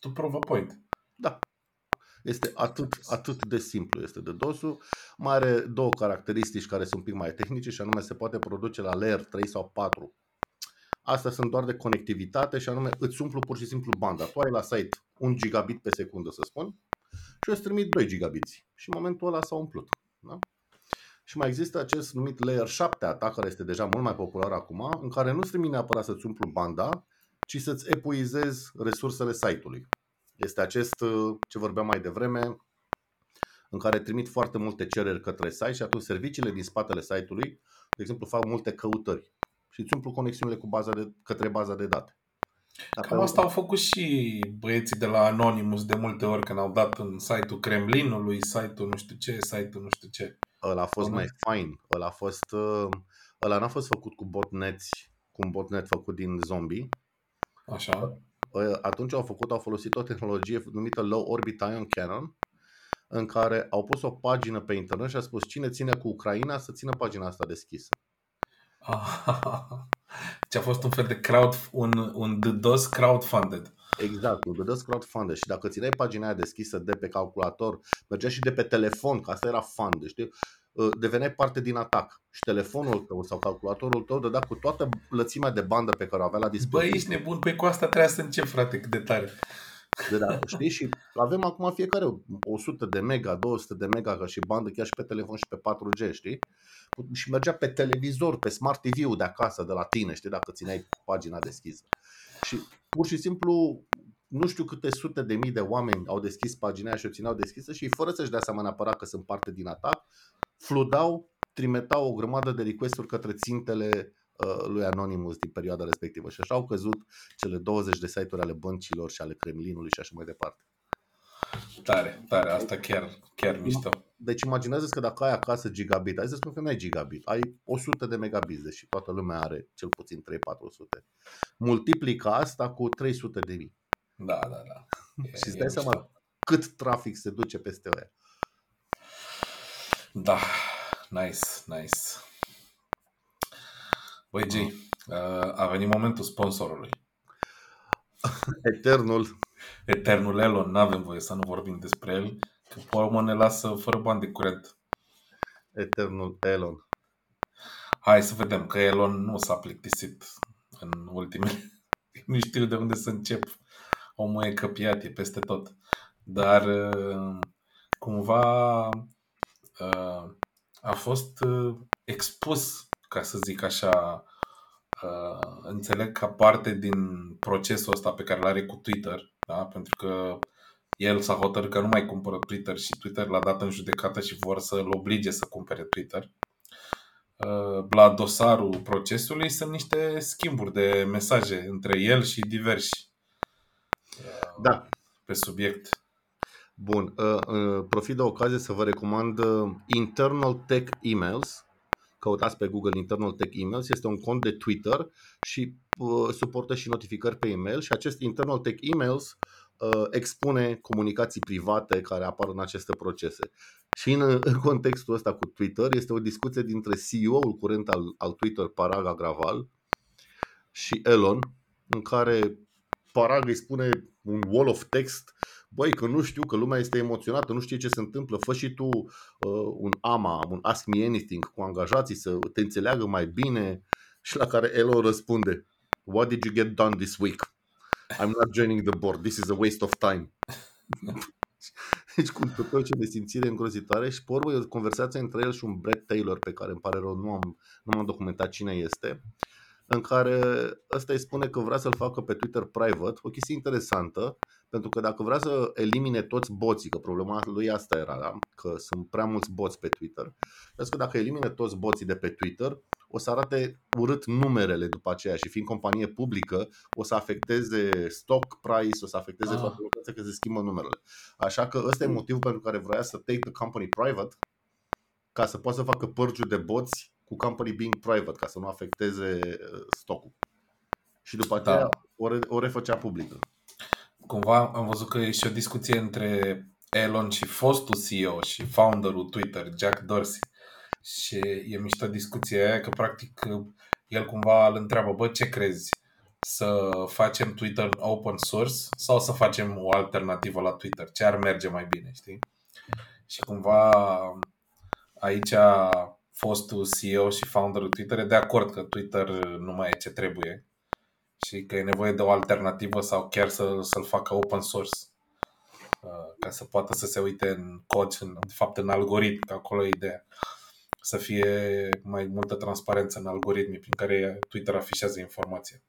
to prove a point. Da. Este atât, atât de simplu este de dosul. Mai are două caracteristici care sunt un pic mai tehnice și anume se poate produce la layer 3 sau 4 Astea sunt doar de conectivitate și anume îți umplu pur și simplu banda. Tu ai la site 1 gigabit pe secundă, să spun, și eu îți trimit 2 gigabiți. Și în momentul ăla s-a umplut. Da? Și mai există acest numit Layer 7 atac, care este deja mult mai popular acum, în care nu-ți trimite neapărat să-ți umplu banda, ci să-ți epuizezi resursele site-ului. Este acest, uh, ce vorbeam mai devreme, în care trimit foarte multe cereri către site și atunci serviciile din spatele site-ului, de exemplu, fac multe căutări și îți umplu conexiunile cu baza de, către baza de date. Dacă Cam asta au făcut și băieții de la Anonymous de multe ori când au dat în site-ul Kremlinului, site-ul nu știu ce, site-ul nu știu ce. Ăla a fost mai fain. Ăla a fost... Uh, ăla n-a fost făcut cu botnets, cu un botnet făcut din zombie. Așa. Atunci au făcut, au folosit o tehnologie numită Low Orbit Ion Cannon, în care au pus o pagină pe internet și a spus cine ține cu Ucraina să țină pagina asta deschisă. Deci a fost un fel de crowd, un, un DDoS crowdfunded. Exact, un DDoS crowdfunded și dacă țineai pagina aia deschisă de pe calculator, mergea și de pe telefon, că asta era fun, deci deveneai parte din atac și telefonul tău sau calculatorul tău dădea cu toată lățimea de bandă pe care o avea la dispoziție. Băi, ești nebun, pe cu asta trebuie să încep, frate, cât de tare. De da, știi? Și avem acum fiecare 100 de mega, 200 de mega ca și bandă, chiar și pe telefon și pe 4G, știi? Și mergea pe televizor, pe Smart TV-ul de acasă, de la tine, știi, dacă țineai pagina deschisă. Și pur și simplu nu știu câte sute de mii de oameni au deschis pagina aia și o țineau deschisă și fără să-și dea seama neapărat că sunt parte din atac, fludau, trimetau o grămadă de request-uri către țintele Uh, lui Anonymous din perioada respectivă și așa au căzut cele 20 de site-uri ale băncilor și ale Kremlinului și așa mai departe. Tare, tare, asta chiar, chiar mișto. Deci imaginează că dacă ai acasă gigabit, hai să spun că nu ai gigabit, ai 100 de megabit, deși toată lumea are cel puțin 3-400. Multiplica asta cu 300 de mii. Da, da, da. E, și îți dai seama cât trafic se duce peste ea. Da, nice, nice. Băi, G, a venit momentul sponsorului. Eternul. Eternul Elon, nu avem voie să nu vorbim despre el, Că pe urmă ne lasă fără bani de curent. Eternul Elon. Hai să vedem că Elon nu s-a plictisit în ultimele... nu știu de unde să încep. Omul e căpiat, e peste tot. Dar uh, cumva uh, a fost uh, expus, ca să zic așa, înțeleg ca parte din procesul ăsta pe care îl are cu Twitter, da? pentru că el s-a hotărât că nu mai cumpără Twitter și Twitter l-a dat în judecată și vor să-l oblige să cumpere Twitter. La dosarul procesului sunt niște schimburi de mesaje între el și diversi da. pe subiect. Bun, profit de ocazie să vă recomand Internal Tech Emails. Căutați pe Google Internal Tech Emails, este un cont de Twitter și suportă și notificări pe email și acest Internal Tech Emails expune comunicații private care apar în aceste procese. Și în, în contextul ăsta cu Twitter este o discuție dintre CEO-ul curent al, al Twitter, Parag Agraval, și Elon, în care Parag îi spune un wall of text băi, că nu știu, că lumea este emoționată, nu știe ce se întâmplă, fă și tu uh, un AMA, un Ask Me Anything cu angajații să te înțeleagă mai bine și la care Elon răspunde What did you get done this week? I'm not joining the board, this is a waste of time. Deci cu tot ce de simțire îngrozitoare și pe urmă e o conversație între el și un Brett Taylor pe care îmi pare rău nu am, nu am documentat cine este în care ăsta îi spune că vrea să-l facă pe Twitter private, o chestie interesantă, pentru că dacă vrea să elimine toți boții, că problema lui asta era, da? că sunt prea mulți boți pe Twitter, vezi că dacă elimine toți boții de pe Twitter, o să arate urât numerele după aceea și fiind companie publică, o să afecteze stock price, o să afecteze ah. toată lumea că se schimbă numerele. Așa că ăsta e motivul pentru care vrea să take the company private, ca să poată să facă părgiu de boți cu company being private, ca să nu afecteze uh, stocul. Și după aceea da. o, re- o refăcea publică. Cumva am văzut că e și o discuție între Elon și fostul CEO și founderul Twitter, Jack Dorsey. Și e mișto discuția aia că practic el cumva îl întreabă, bă, ce crezi? Să facem Twitter open source sau să facem o alternativă la Twitter? Ce ar merge mai bine, știi? Și cumva aici fostul CEO și founderul Twitter e de acord că Twitter nu mai e ce trebuie și că e nevoie de o alternativă sau chiar să, să-l facă open source uh, ca să poată să se uite în cod, în, de fapt în algoritm, că acolo e ideea. Să fie mai multă transparență în algoritmii prin care Twitter afișează informația.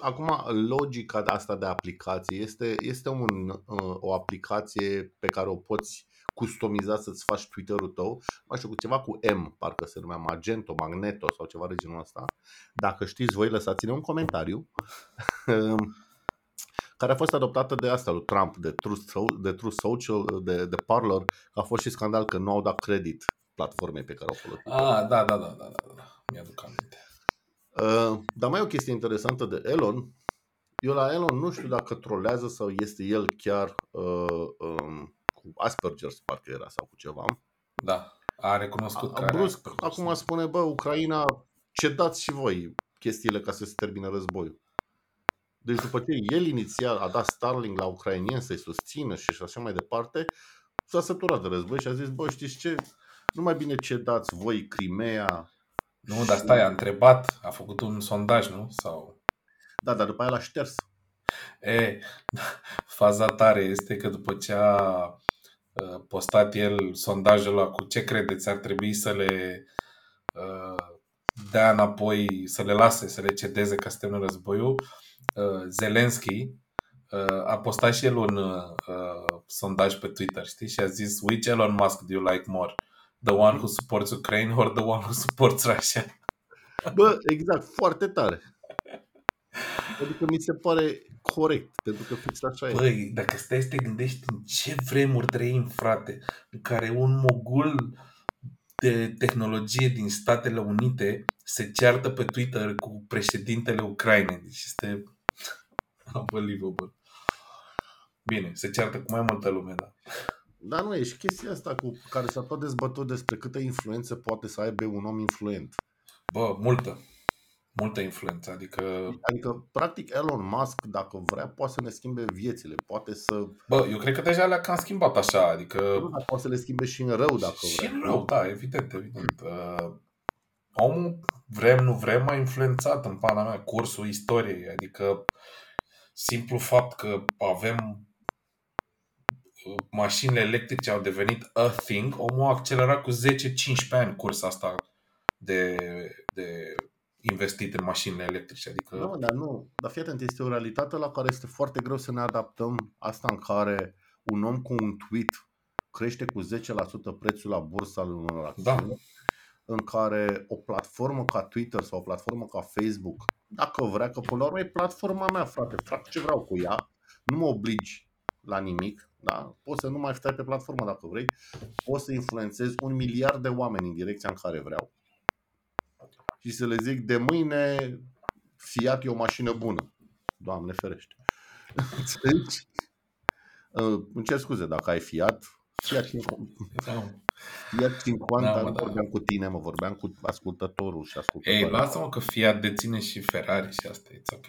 Acum, logica asta de aplicație este, este un, uh, o aplicație pe care o poți customizat să-ți faci Twitter-ul tău, mai știu, cu ceva cu M, parcă se numea Magento, Magneto sau ceva de genul ăsta. Dacă știți voi, lăsați-ne un comentariu care a fost adoptată de asta lui Trump, de Truth, de Truth Social, de, de Parler, a fost și scandal că nu au dat credit platformei pe care au folosit. Ah, da, da, da, da, da, da. mi-aduc aminte. Uh, dar mai e o chestie interesantă de Elon. Eu la Elon nu știu dacă trolează sau este el chiar uh, um, cu Asperger's, parcă era, sau cu ceva. Da, a recunoscut a, brusc, acum spune, bă, Ucraina, cedați și voi chestiile ca să se termine războiul. Deci după ce el inițial a dat Starlink la ucrainieni să-i susțină și așa mai departe, s-a săturat de război și a zis, bă, știți ce, nu mai bine cedați voi Crimea. Nu, dar stai, a întrebat, a făcut un sondaj, nu? Sau... Da, dar după aia l-a șters. E, faza tare este că după ce a Uh, postat el sondajul ăla cu ce credeți ar trebui să le uh, dea înapoi, să le lase, să le cedeze ca să termine războiul, uh, Zelensky a postat și el un sondaj pe Twitter, știi? Și a zis, which Elon Musk do you like more? The one who supports Ukraine or the one who supports Russia? Bă, exact, foarte tare. Adică mi se pare corect, pentru că fix așa e. Băi, dacă stai să te gândești în ce vremuri trăim, frate, în care un mogul de tehnologie din Statele Unite se ceartă pe Twitter cu președintele Ucrainei. Deci este unbelievable. Bine, se ceartă cu mai multă lume, da. Dar nu e și chestia asta cu care s-a tot dezbătut despre câtă influență poate să aibă un om influent. Bă, multă. multă influență. Adică, Adică, practic, Elon Musk, dacă vrea, poate să ne schimbe viețile. Poate să... bă, eu cred că deja le-a cam schimbat așa. Adică, Nu, dar poate să le schimbe și în rău, dacă și vrea. în rău, da, evident, evident. Uh, omul, vrem, nu vrem, a influențat în pana mea cursul istoriei. Adică, simplu fapt că avem uh, mașinile electrice au devenit a thing, omul a accelerat cu 10-15 ani cursa asta de, de investit în mașinile electrice. Adică, Nu, dar nu. Dar fii atent, este o realitate la care este foarte greu să ne adaptăm. Asta în care un om cu un tweet crește cu 10% prețul la bursă al unor acțiuni. Da. În care o platformă ca Twitter sau o platformă ca Facebook, dacă vrea, că până la urmă e platforma mea, frate, fac ce vreau cu ea, nu mă obligi la nimic, da? poți să nu mai stai pe platformă dacă vrei, poți să influențezi un miliard de oameni în direcția în care vreau și să le zic de mâine Fiat e o mașină bună. Doamne ferește. Înțelegi? Uh, Îmi cer scuze dacă ai Fiat. Fiat 50, da. Fiat 50 Da, mă, nu da. vorbeam cu tine, mă vorbeam cu ascultătorul și Ei, ascultătoarea. lasă-mă că Fiat deține și Ferrari și asta, it's ok.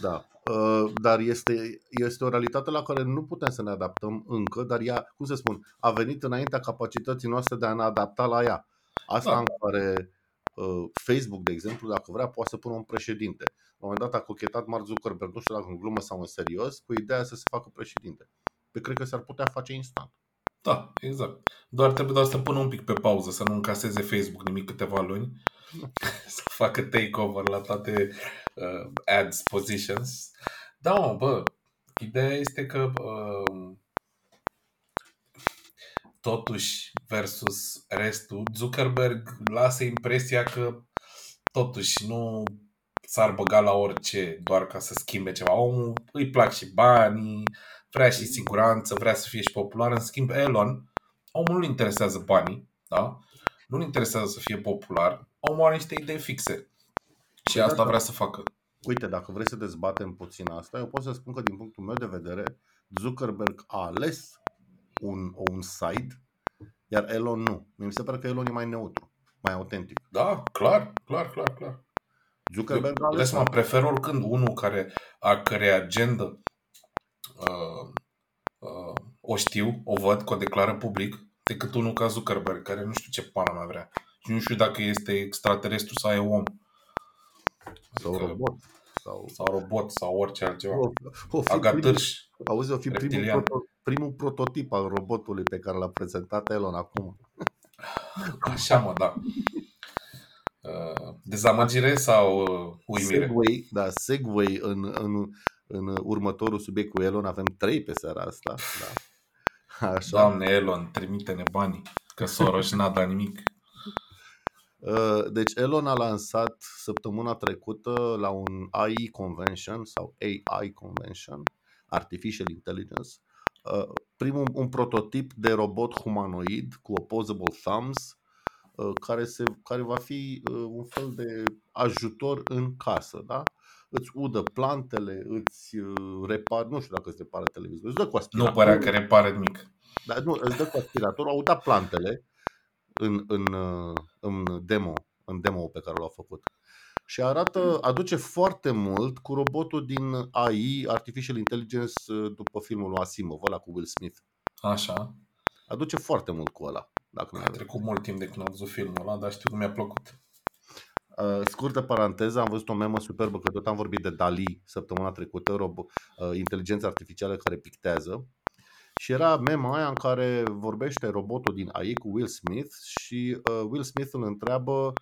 Da. Uh, Dar este, este o realitate la care nu putem să ne adaptăm încă, dar ea, cum să spun, a venit înaintea capacității noastre de a ne adapta la ea. Asta Da. în care uh, Facebook, de exemplu, dacă vrea, poate să pună un președinte. La un moment dat a cochetat Mark Zuckerberg, nu știu dacă în glumă sau în serios, cu ideea să se facă președinte. Pe cred că s-ar putea face instant. Da, exact. Doar trebuie doar să pună un pic pe pauză, să nu încaseze Facebook nimic câteva luni, să facă takeover la toate uh, ads positions. Da, mă, bă, ideea este că uh, totuși versus restul, Zuckerberg lasă impresia că totuși nu s-ar băga la orice doar ca să schimbe ceva. Omul îi plac și banii, vrea și siguranță, vrea să fie și popular. În schimb, Elon, omul nu-l interesează banii, da? Nu-l interesează să fie popular. Omul are niște idei fixe. Și asta vrea să facă. Uite, dacă vrei să dezbatem puțin asta, eu pot să spun că din punctul meu de vedere, Zuckerberg a ales un, un side, iar Elon nu. Mi se pare că Elon e mai neutru, mai autentic. Da, clar, clar, clar, clar. Zuckerberg a Eu, ales mă prefer oricând unul care a cărei agendă uh, uh, o știu, o văd, că o declară public, decât unul ca Zuckerberg, care nu știu ce pana mai vrea. Și nu știu dacă este extraterestru sau e om, sau Adică- robot. Sau... sau robot, sau orice altceva. O, o fi primul, Agatârș. auzi, o fi primul, reptilian. proto, primul prototip al robotului pe care l-a prezentat Elon acum. Așa mă, da. Uh, dezamăgire sau uh, uimire? Segway, da, Segway în, în, în următorul subiect cu Elon, avem trei pe seara asta. Da. Așa. Doamne Elon, trimite-ne banii, că Soros n-a dat nimic. Uh, Deci Elon a lansat săptămâna trecută la un AI Convention sau AI Convention, Artificial Intelligence, uh, primul un prototip de robot humanoid cu opposable thumbs uh, care, se, care va fi uh, un fel de ajutor în casă, da? Îți udă plantele, îți uh, repar, nu știu dacă îți repară televizorul, îți dă cu Nu aspiratorul. părea că repare nimic. Dar nu, îți dă cu aspiratorul, au dat plantele în, în, uh, în demo, în demo pe care l-au făcut. Și arată, aduce foarte mult cu robotul din AI, Artificial Intelligence, uh, după filmul lui Asimov, ăla cu Will Smith. Așa. Aduce foarte mult cu ăla. Dacă nu A trecut mult timp de când am văzut filmul ăla, dar știu cum mi-a plăcut. Uh, scurtă paranteză, am văzut o memă superbă, că tot am vorbit de Dali săptămâna trecută, robo, uh, inteligența artificială care pictează. Și era mema aia în care vorbește robotul din AI cu Will Smith și uh, Will Smith îl întreabă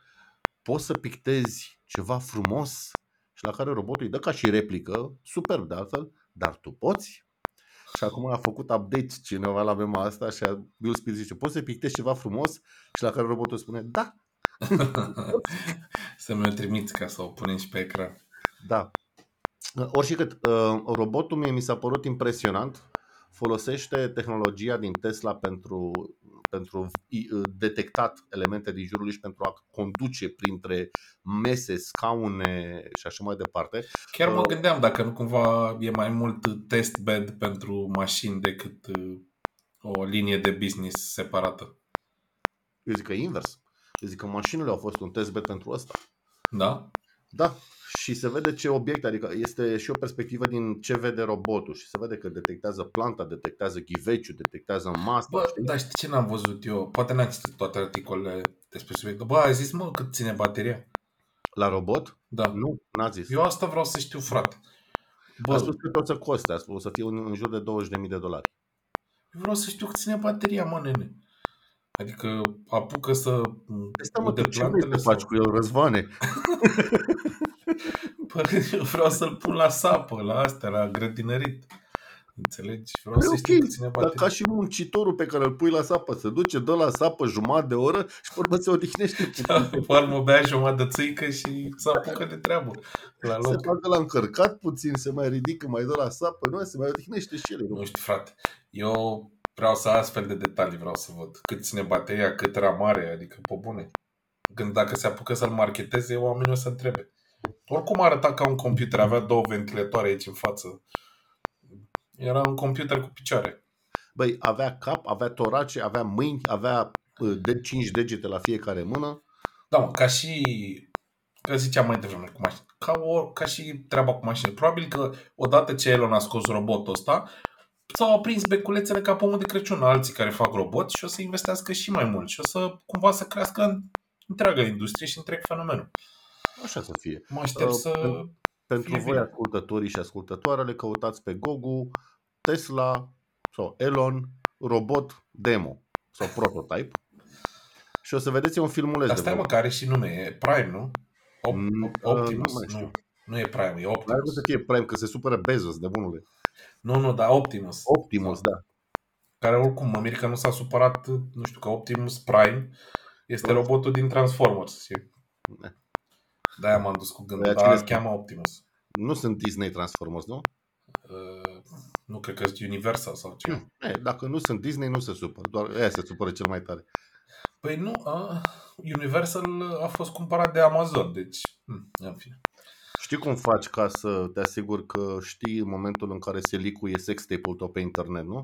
poți să pictezi ceva frumos? Și la care robotul îi dă ca și replică, superb de altfel, dar tu poți? Și acum a făcut update cineva la mema asta și Will Smith zice, poți să pictezi ceva frumos? Și la care robotul spune, da, Să mi-o trimiți ca să o punem și pe ecran. Da. Oricât, uh, robotul mie mi s-a părut impresionant. Folosește tehnologia din Tesla pentru, pentru i- uh, detectat elemente din jurul lui și pentru a conduce printre mese, scaune și așa mai departe. Chiar mă Uh, gândeam dacă nu cumva e mai mult test bed pentru mașini decât uh, o linie de business separată. Eu zic că e invers. Eu zic că mașinile au fost un testbed pentru ăsta. Da? Da, și se vede ce obiect, adică este și o perspectivă din ce vede robotul și se vede că detectează planta, detectează ghiveciul, detectează masa. Bă, dar știi ce n-am văzut eu? Poate n-am citit toate articolele despre subiect. Bă, ai zis, mă, cât ține bateria? La robot? Da. Nu, n-a zis. Eu asta vreau să știu, frate. Bă, a spus că tot să coste, a spus o să fie în, în jur de 20.000 de dolari. Eu vreau să știu cât ține bateria, mă, nene. Adică apucă să Stai mă, tu ce vrei să faci cu el, Răzvane? Păi, eu vreau să-l pun la sapă, la astea, la grădinărit. Înțelegi? Vreau Păi să ok, știu cât ține dar bateria. ca și muncitorul pe care îl pui la sapă, se duce, dă la sapă jumătate de oră și pe urmă se odihnește puțin. Pe urmă bea jumătate de țâică și să apucă de treabă la Se loc. facă la încărcat puțin, se mai ridică, mai dă la sapă, nu, se mai odihnește și el. Nu știu, frate. Eu vreau să astfel de detalii vreau să văd. Cât ține bateria, cât ramare, adică pe bune. Când dacă se apucă să-l marketeze, oamenii o să întrebe. Oricum arăta ca un computer, avea două ventilatoare aici în față. Era un computer cu picioare. Băi, avea cap, avea torace, avea mâini, avea uh, de 5 degete la fiecare mână. Da, mă, ca și că ziceam mai devreme cu mașini, ca, o, ca și treaba cu mașini. Probabil că odată ce Elon a scos robotul ăsta, s-au aprins beculețele ca pomul de Crăciun alții care fac robot și o să investească și mai mult și o să cumva să crească în întreaga industrie și întreg fenomenul. Așa să fie. Mă aștept Uh, să... pen- Pentru Fie voi, bine. ascultătorii și ascultătoarele, căutați pe Google Tesla sau Elon robot demo sau prototype și o să vedeți un filmuleț Dar de stai mă, vreo- că are și nume, e Prime, nu? Op- Mm, Op- uh, Optimus, nu mai știu. nu. Nu e Prime, e N-ar Optimus. să fie Prime, că se supără Bezos de bunule. Nu, nu, dar Optimus. Optimus, da. Care oricum, mă mir că nu s-a supărat, nu știu, că Optimus Prime este Trans- robotul din Transformers. Și Da. de-aia m-am dus cu gândul, Păi, dar acele îl sunt- cheamă Optimus. Nu sunt Disney Transformers, nu? Uh, nu cred că e Universal sau ceva. E, dacă nu sunt Disney, nu se supără. Doar ea se supără cel mai tare. Păi nu, uh, Universal a fost cumpărat de Amazon, deci, hm, în fine. Știi cum faci ca să te asiguri că știi în momentul în care se licuie sex tape-ul tău pe internet, nu?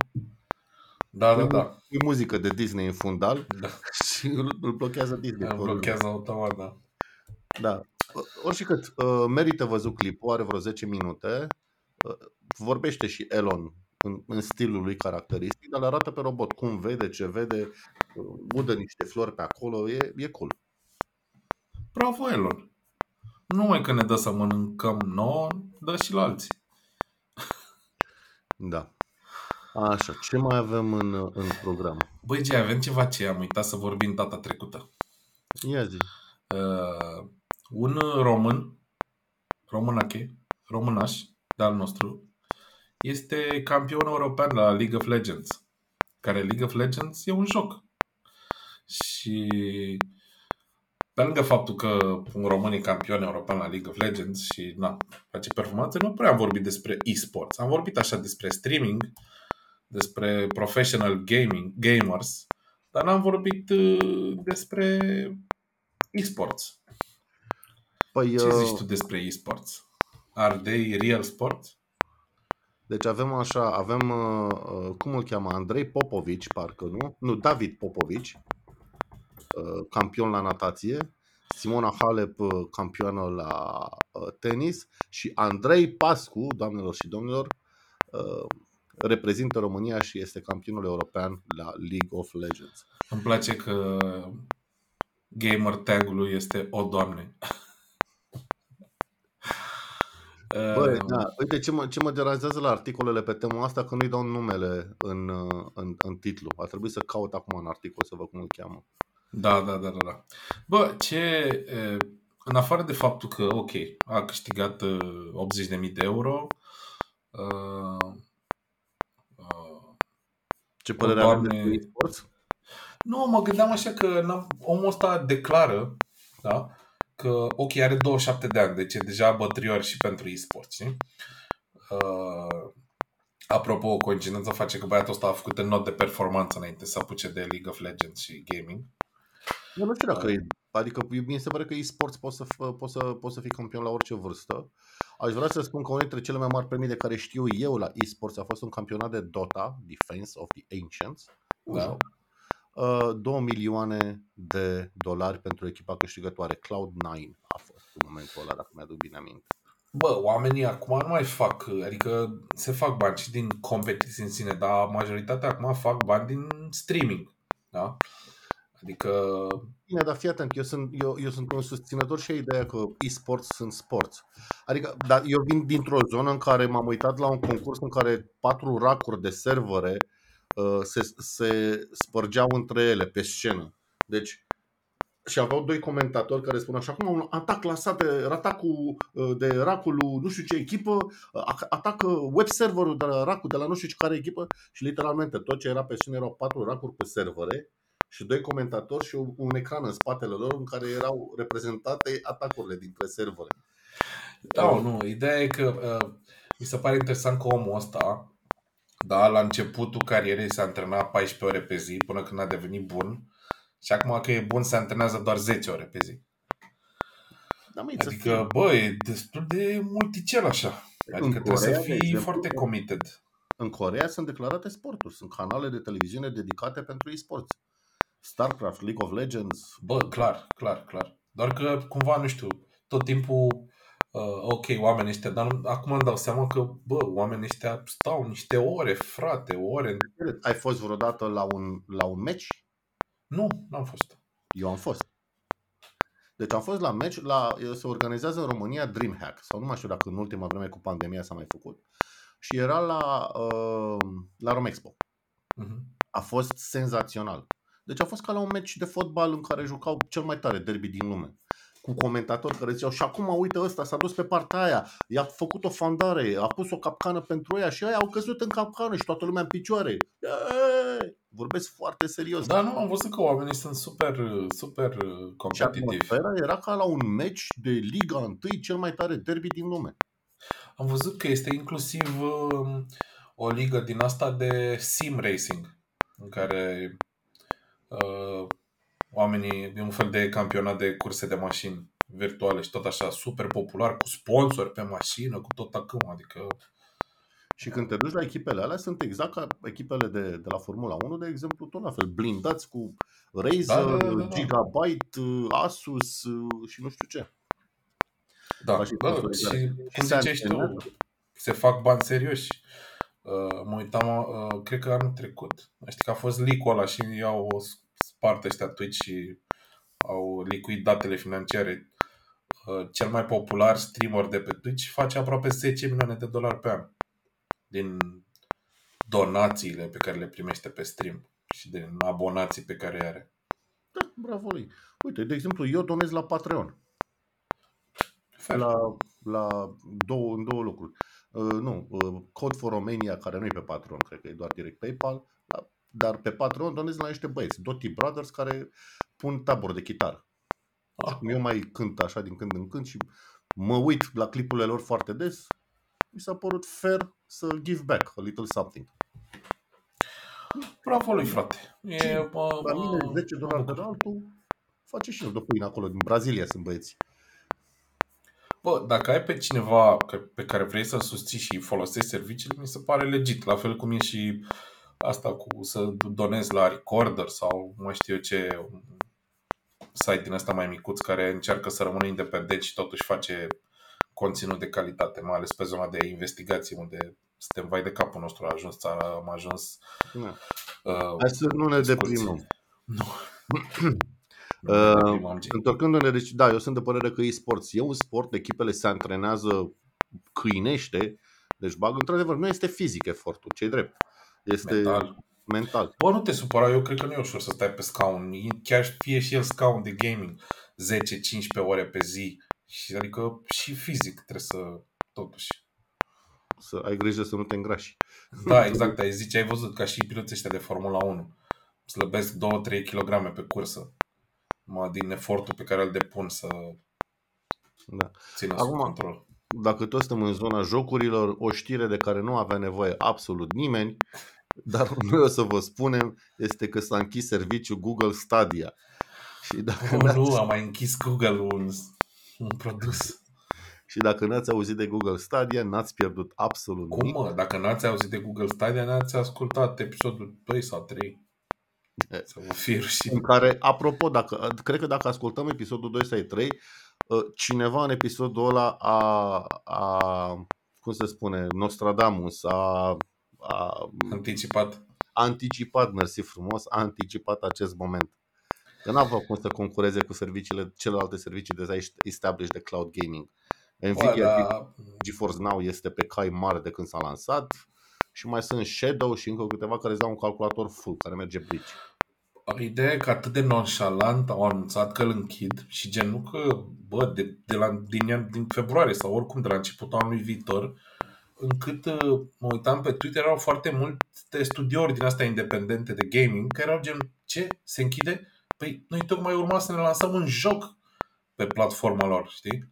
Da, da, da. Pui muzică de Disney în fundal da. și îl, îl blochează Disney. Îl blochează automat, da. Da. Oricât, uh, merită văzut clipul, are vreo 10 minute. Uh, vorbește și Elon în, în stilul lui caracteristic, dar le arată pe robot cum vede, ce vede, uh, udă niște flori pe acolo, e, e cool. Bravo, Elon. Nu mai că ne dă să mănâncăm nouă, dă și la alții. Da. Așa, ce mai avem în, în program? Băi, Gea, avem ceva ce am uitat să vorbim data trecută. Ia zi. Uh, un român, românache, românaș, de al nostru, este campion european la League of Legends. Care League of Legends e un joc. Și pe lângă faptul că un român e campion european la League of Legends și na, face performanțe, nu prea am vorbit despre e-sports. Am vorbit așa despre streaming, despre professional gaming, gamers, dar n-am vorbit uh, despre e-sports. Păi, Ce uh, zici tu despre e-sports? Are they real sports? Deci avem așa, avem, uh, uh, cum îl cheamă, Andrei Popovici, parcă, nu? Nu, David Popovici, uh, campion la natație, Simona Halep, uh, campioană la uh, tenis și Andrei Pascu, doamnelor și domnilor, uh, reprezintă România și este campionul european la League of Legends. Îmi place că gamer tag-ul este o doamne. Băi, Uh, da, uite ce mă, ce mă deranjează la articolele pe tema asta, că nu-i dau numele în, uh, în, în titlu. Ar trebui să caut acum în articol să văd cum îl cheamă. Da, da, da, da, da. Bă, ce... e, În afară de faptul că, ok, a câștigat uh, 80.000 de euro, uh, uh, Ce părere avem Doamne. despre e-sports? Nu, mă gândeam așa că n-am- omul ăsta declară da, că, ok, are 27 de ani, deci e deja bătrior și pentru e-sport, știi? Uh, apropo, o coincidență face că băiatul ăsta a făcut în not de performanță înainte să apuce de League of Legends și gaming. Eu nu știu dacă e, adică mi se pare că e-sports poți să, fă- poți, să, poți să fii campion la orice vârstă. Aș vrea să spun că unul dintre cele mai mari premii de care știu eu la e-sports a fost un campionat de Dota, Defense of the Ancients, un Da. joc. Uh, 2 milioane de dolari pentru echipa câștigătoare, Cloud9 a fost. în momentul ăla, dacă mi-aduc bine aminte. Bă, oamenii acum nu mai fac, adică se fac bani și din competiții în sine, dar majoritatea acum fac bani din streaming. Da? Adică... Bine, dar fii atent, eu sunt, eu, eu sunt un susținător și a ideea că e-sports sunt sports. Adică, dar eu vin dintr-o zonă în care m-am uitat la un concurs în care patru racuri de servere uh, se, se spărgeau între ele pe scenă. Deci, și aveau doi comentatori care spun așa, acum un atac clasat de atacul de racul nu știu ce echipă, atacă web serverul de la racul de la nu știu ce care echipă și literalmente tot ce era pe scenă erau patru racuri cu servere și doi comentatori și un ecran în spatele lor în care erau reprezentate atacurile dintre servere. Da, nu, ideea e că uh, mi se pare interesant că omul ăsta, da, la începutul carierei se antrena 14 ore pe zi până când a devenit bun și acum că e bun se antrenează doar 10 ore pe zi. Da, măi, adică, bă, e destul de multicel așa. Adică în trebuie Corea, să fii exemplu, foarte committed. În Corea sunt declarate sporturi, sunt canale de televiziune dedicate pentru e-sports. StarCraft, League of Legends. Bă, clar, clar, clar. Doar că cumva, nu știu, tot timpul uh, ok, oamenii ăștia, dar nu, acum îmi dau seama că, bă, oamenii ăștia stau niște ore, frate, ore. Ai fost vreodată la un, la un match? Nu, nu am fost. Eu am fost. Deci am fost la match, la, se organizează în România Dreamhack, sau nu mai știu dacă în ultima vreme cu pandemia s-a mai făcut. Și era la, uh, la Romexpo. Uh-huh. A fost senzațional. Deci a fost ca la un meci de fotbal în care jucau cel mai tare derby din lume. Cu comentatori care ziceau și acum uite ăsta s-a dus pe partea aia, i-a făcut o fandare, a pus o capcană pentru ea și aia au căzut în capcană și toată lumea în picioare. Eee! Vorbesc foarte serios. Da, nu, am văzut că oamenii sunt super, super competitivi. Și era ca la un meci de Liga 1, cel mai tare derby din lume. Am văzut că este inclusiv um, o ligă din asta de sim racing, în care uh, oamenii, e un fel de campionat de curse de mașini virtuale și tot așa, super popular, cu sponsori pe mașină, cu tot acum, adică... Și când te duci la echipele alea, sunt exact ca echipele de, de la Formula 1, de exemplu, tot la fel, blindați cu Razer, da, da, da, da. Gigabyte, Asus și nu știu ce. Da, și, bă, și cum zicești tu, se fac bani serioși. Uh, mă uitam, uh, cred că anul trecut. Știi că a fost leak ăla și i-au spart ăștia Twitch și au licuit datele financiare. Uh, cel mai popular streamer de pe Twitch face aproape 10 milioane de dolari pe an din donațiile pe care le primește pe stream și din abonații pe care are. Da, bravo lui. Uite, de exemplu, eu donez la Patreon. La, la două, în două lucruri. Uh, nu, uh, Code for Romania, care nu e pe Patreon, cred că e doar direct PayPal, da, dar pe Patreon donez la niște băieți, Doty Brothers, care pun taburi de chitară. Ah. Eu mai cânt așa din când în când și mă uit la clipurile lor foarte des, mi s-a părut fair să give back a little something. Bravo lui, frate. E, bă, la mine 10 dolari de altul face și eu de pâine acolo, din Brazilia sunt băieți. Bă, dacă ai pe cineva pe care vrei să susții și folosești serviciile, mi se pare legit. La fel cum e și asta cu să donezi la Recorder sau mai știu eu ce site din ăsta mai micuț care încearcă să rămână independent și totuși face conținut de calitate, mai ales pe zona de investigații unde suntem vai de capul nostru, a ajuns țara, am ajuns... Da. Uh, Hai să nu ne deprimăm. Nu. Uh, întorcându-ne, deci da, eu sunt de părere că e-sports e un sport, echipele se antrenează câinește, deci bag, într-adevăr, nu este fizic efortul, ce drept. Este mental. mental. Bă, nu te supăra, eu cred că nu e ușor să stai pe scaun, chiar fie și el scaun de gaming 10-15 ore pe zi, și adică și fizic trebuie să, totuși. Să ai grijă să nu te îngrași. Da, exact, ai zice, ai văzut ca și piloții ăștia de Formula 1. Slăbesc 2-3 kg pe cursă mă, din efortul pe care îl depun să da. țină Acum, sub control. Dacă toți suntem în zona jocurilor, o știre de care nu avea nevoie absolut nimeni, dar noi o să vă spunem, este că s-a închis serviciul Google Stadia. Și dacă oh, nu, a mai închis Google un, un produs. Și dacă n-ați auzit de Google Stadia, n-ați pierdut absolut Cum, nimic. Cum mă? Dacă n-ați auzit de Google Stadia, n-ați ascultat episodul 2 sau 3. Să vă fie În care, apropo, dacă, cred că dacă ascultăm episodul 2 sau 3, uh, cineva în episodul ăla a, a cum se spune, Nostradamus a, a Anticipat. a anticipat, mersi frumos, a anticipat acest moment. Că n-a cum să concureze cu serviciile, celelalte servicii deja established de cloud gaming. Nvidia Bă, GeForce Now este pe cai mari de când s-a lansat și mai sunt Shadow și încă câteva care îți dau un calculator full care merge bridge. dar ideea e că atât de nonșalant au anunțat că îl închid și genul că, bă, de, de la, din, ian- din februarie sau oricum de la începutul anului viitor, încât uh, mă uitam pe Twitter, erau foarte multe studiouri din astea independente de gaming care erau gen, ce? Se închide? Păi noi tocmai urma să ne lansăm un joc pe platforma lor, știi?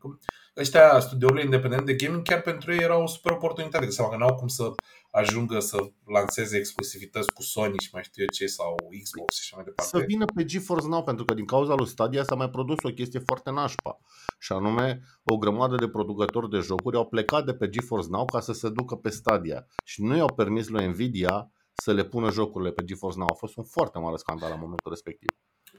Cum- Ăștia, studiourile independente de gaming, chiar pentru ei era o super oportunitate, că seama că n-au cum să ajungă să lanseze exclusivități cu Sony și mai știu eu ce, sau Xbox și așa mai departe. Să vină pe GeForce Now, pentru că din cauza lui Stadia s-a mai produs o chestie foarte nașpa. Și anume, o grămadă de producători de jocuri au plecat de pe GeForce Now ca să se ducă pe Stadia. Și nu i-au permis lui Nvidia să le pună jocurile pe GeForce Now. A fost un foarte mare scandal la momentul respectiv.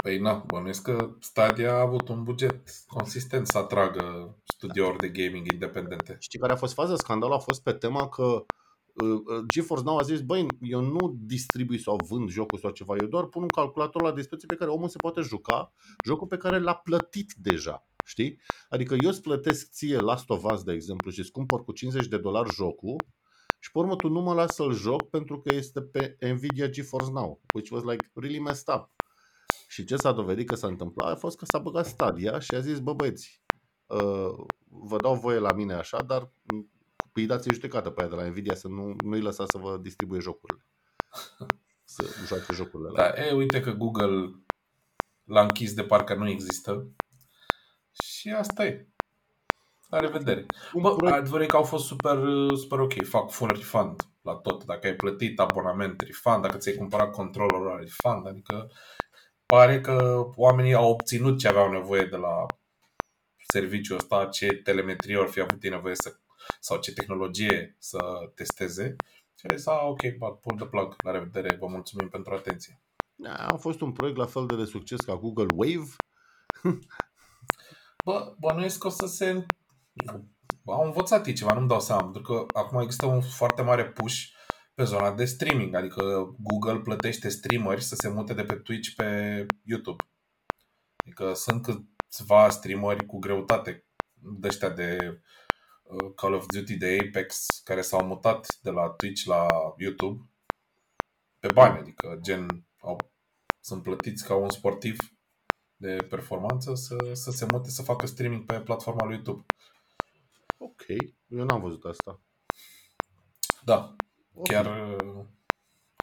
Păi na, bănuiesc că Stadia a avut un buget consistent să atragă studiouri de gaming independente. Știi care a fost faza? Scandalul a fost pe tema că uh, uh, GeForce Now a zis, băi, eu nu distribui sau vând jocul sau ceva, eu doar pun un calculator la dispoziție pe care omul se poate juca, jocul pe care l-a plătit deja. Știi? Adică eu îți plătesc ție Last of Us, de exemplu, și îți cumpăr cu 50 de dolari jocul și pe urmă tu nu mă lași să-l joc pentru că este pe Nvidia GeForce Now, which was like really messed up. Și ce s-a dovedit că s-a întâmplat a fost că s-a băgat Stadia și a zis, bă băieți, uh, vă dau voie la mine așa, dar m, îi dați judecată pe aia de la Nvidia să nu, nu-i lăsați să vă distribuie jocurile. Să joace jocurile la Da, e, uite că Google l-a închis de parcă nu există. Și asta e. La revedere. Un Bă, proiect- adevărul e că au fost super, super ok. Fac full refund la tot. Dacă ai plătit abonament, refund. Dacă ți-ai cumpărat controllerul, refund. Adică pare că oamenii au obținut ce aveau nevoie de la serviciul ăsta, ce telemetrie ar fi avut ei nevoie să, sau ce tehnologie să testeze. Și a zis, ah, ok, but pull the plug, la revedere, vă mulțumim pentru atenție. Da, a fost un proiect la fel de, de succes ca Google Wave. Bă, bănuiesc că o să se... Au învățat ei ceva, nu-mi dau seama, pentru că acum există un foarte mare push pe zona de streaming, adică Google plătește streameri să se mute de pe Twitch pe YouTube. Adică sunt câțiva streameri cu greutate de ăștia de uh, Call of Duty de Apex care s-au mutat de la Twitch la YouTube pe bani, adică gen au, sunt plătiți ca un sportiv de performanță să, să se mute să facă streaming pe platforma lui YouTube. Ok, eu n-am văzut asta. Da, Ok. Chiar,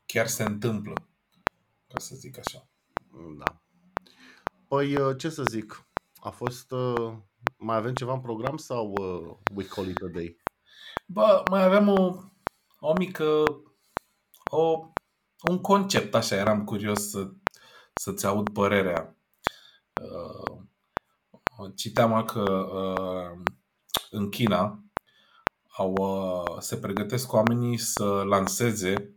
chiar se întâmplă, ca să zic așa. Da. Păi, uh, ce să zic, a fost... uh, Mai avem ceva în program sau uh, we call it a day? Bă, mai aveam o, o mică, o, un concept așa, eram curios să, să-ți aud părerea. Uh, citeam că uh, în China au, uh, se pregătesc oamenii să lanseze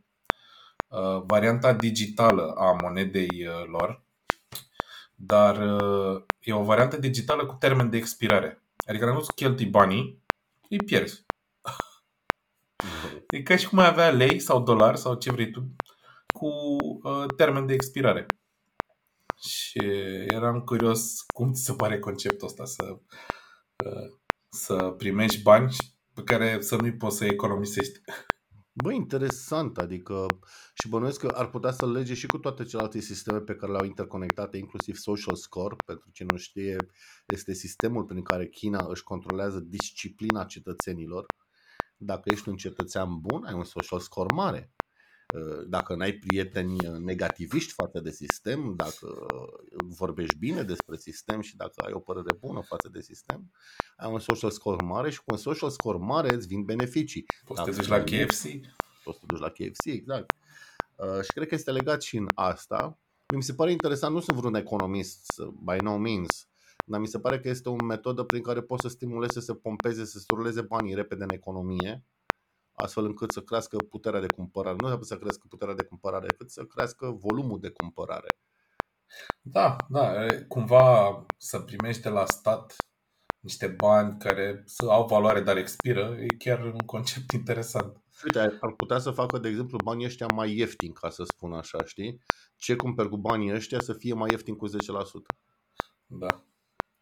uh, varianta digitală a monedei uh, lor, dar uh, e o variantă digitală cu termen de expirare. Adică nu cheltui banii, îi pierzi. E ca și cum ai avea lei sau dolari sau ce vrei tu cu uh, termen de expirare. Și eram curios cum ți se pare conceptul ăsta să, uh, să primești bani pe care să nu-i poți să economisești. Bă, interesant, adică și bănuiesc că ar putea să lege și cu toate celelalte sisteme pe care le-au interconectate, inclusiv Social Score, pentru cine nu știe, este sistemul prin care China își controlează disciplina cetățenilor. Dacă ești un cetățean bun, ai un social score mare. Dacă n-ai prieteni negativiști față de sistem, dacă vorbești bine despre sistem și dacă ai o părere bună față de sistem, ai un social score mare și cu un social score mare îți vin beneficii. Poți să Dacă te duci la nu- KFC? poți să te duci la KFC, exact. Uh, și cred că este legat și în asta. Mi se pare interesant, nu sunt vreun economist, by no means, dar mi se pare că este o metodă prin care poți să stimulezi să se pompeze, să se ruleze banii repede în economie, astfel încât să crească puterea de cumpărare. Nu neapărat să crească puterea de cumpărare, cât să crească volumul de cumpărare. Da, da, e, cumva să primești de la stat niște bani care să au valoare, dar expiră, e chiar un concept interesant. Uite, ar putea să facă, de exemplu, banii ăștia mai ieftini, ca să spun așa, știi? Ce cumperi cu banii ăștia să fie mai ieftin cu 10%. Da.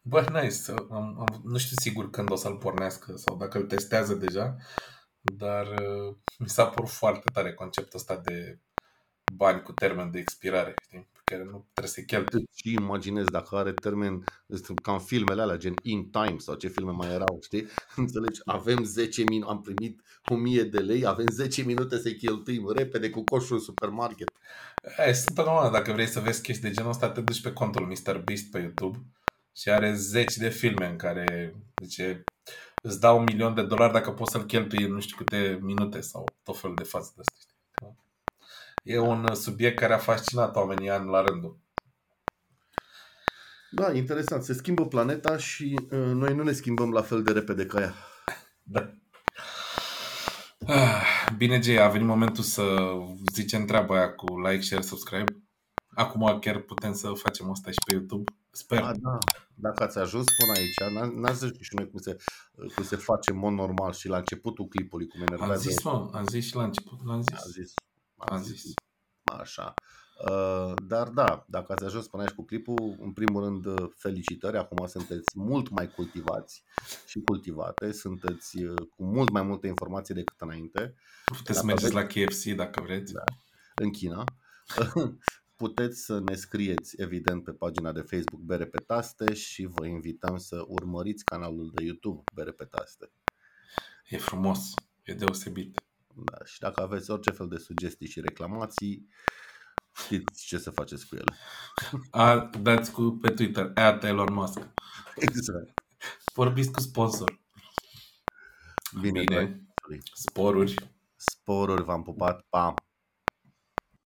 Bă, nice. Am, am, nu știu sigur când o să-l pornească sau dacă îl testează deja, dar uh, mi s-a părut foarte tare conceptul ăsta de bani cu termen de expirare, știi? Pe care nu trebuie să-i cheltui. Și imaginez dacă are termen, ca în filmele alea, gen In Time sau ce filme mai erau, știi? Înțelegi? Avem 10 minute, am primit 1000 de lei, avem 10 minute să-i cheltuim repede cu coșul în supermarket. E, sunt normal, dacă vrei să vezi chestii de genul ăsta, te duci pe contul MrBeast pe YouTube și are zeci de filme în care zice îți dau un milion de dolari dacă poți să-l cheltui în nu știu câte minute sau tot felul de faze de astea. E un subiect care a fascinat oamenii ani la rândul. Da, interesant. Se schimbă planeta și uh, noi nu ne schimbăm la fel de repede ca ea. Da. Ah, bine, Jay, a venit momentul să zicem treaba aia cu like, share, subscribe. Acum chiar putem să facem asta și pe YouTube. Sper. A, da. Dacă ați ajuns până aici, n-ați zis și noi cum se, cum se face în mod normal și la începutul clipului, cum enervează. Am zis, mă, am zis și la început, l-am zis. Am zis. Am, am zis. zis. Așa. Uh, dar da, dacă ați ajuns până aici cu clipul, în primul rând uh, felicitări, acum sunteți mult mai cultivați și cultivate, sunteți uh, cu mult mai multe informații decât înainte. Puteți să mergeți la KFC dacă vreți. Da, în China. Puteți să ne scrieți, evident, pe pagina de Facebook Bere pe Taste și vă invităm să urmăriți canalul de YouTube Bere pe Taste. E frumos, e deosebit. Da, și dacă aveți orice fel de sugestii și reclamații, știți ce să faceți cu ele. A, dați cu pe Twitter, at Elon Musk. Exact. Vorbiți cu sponsor. Bine, Bine. Sporuri. Sporuri, v-am pupat, pa!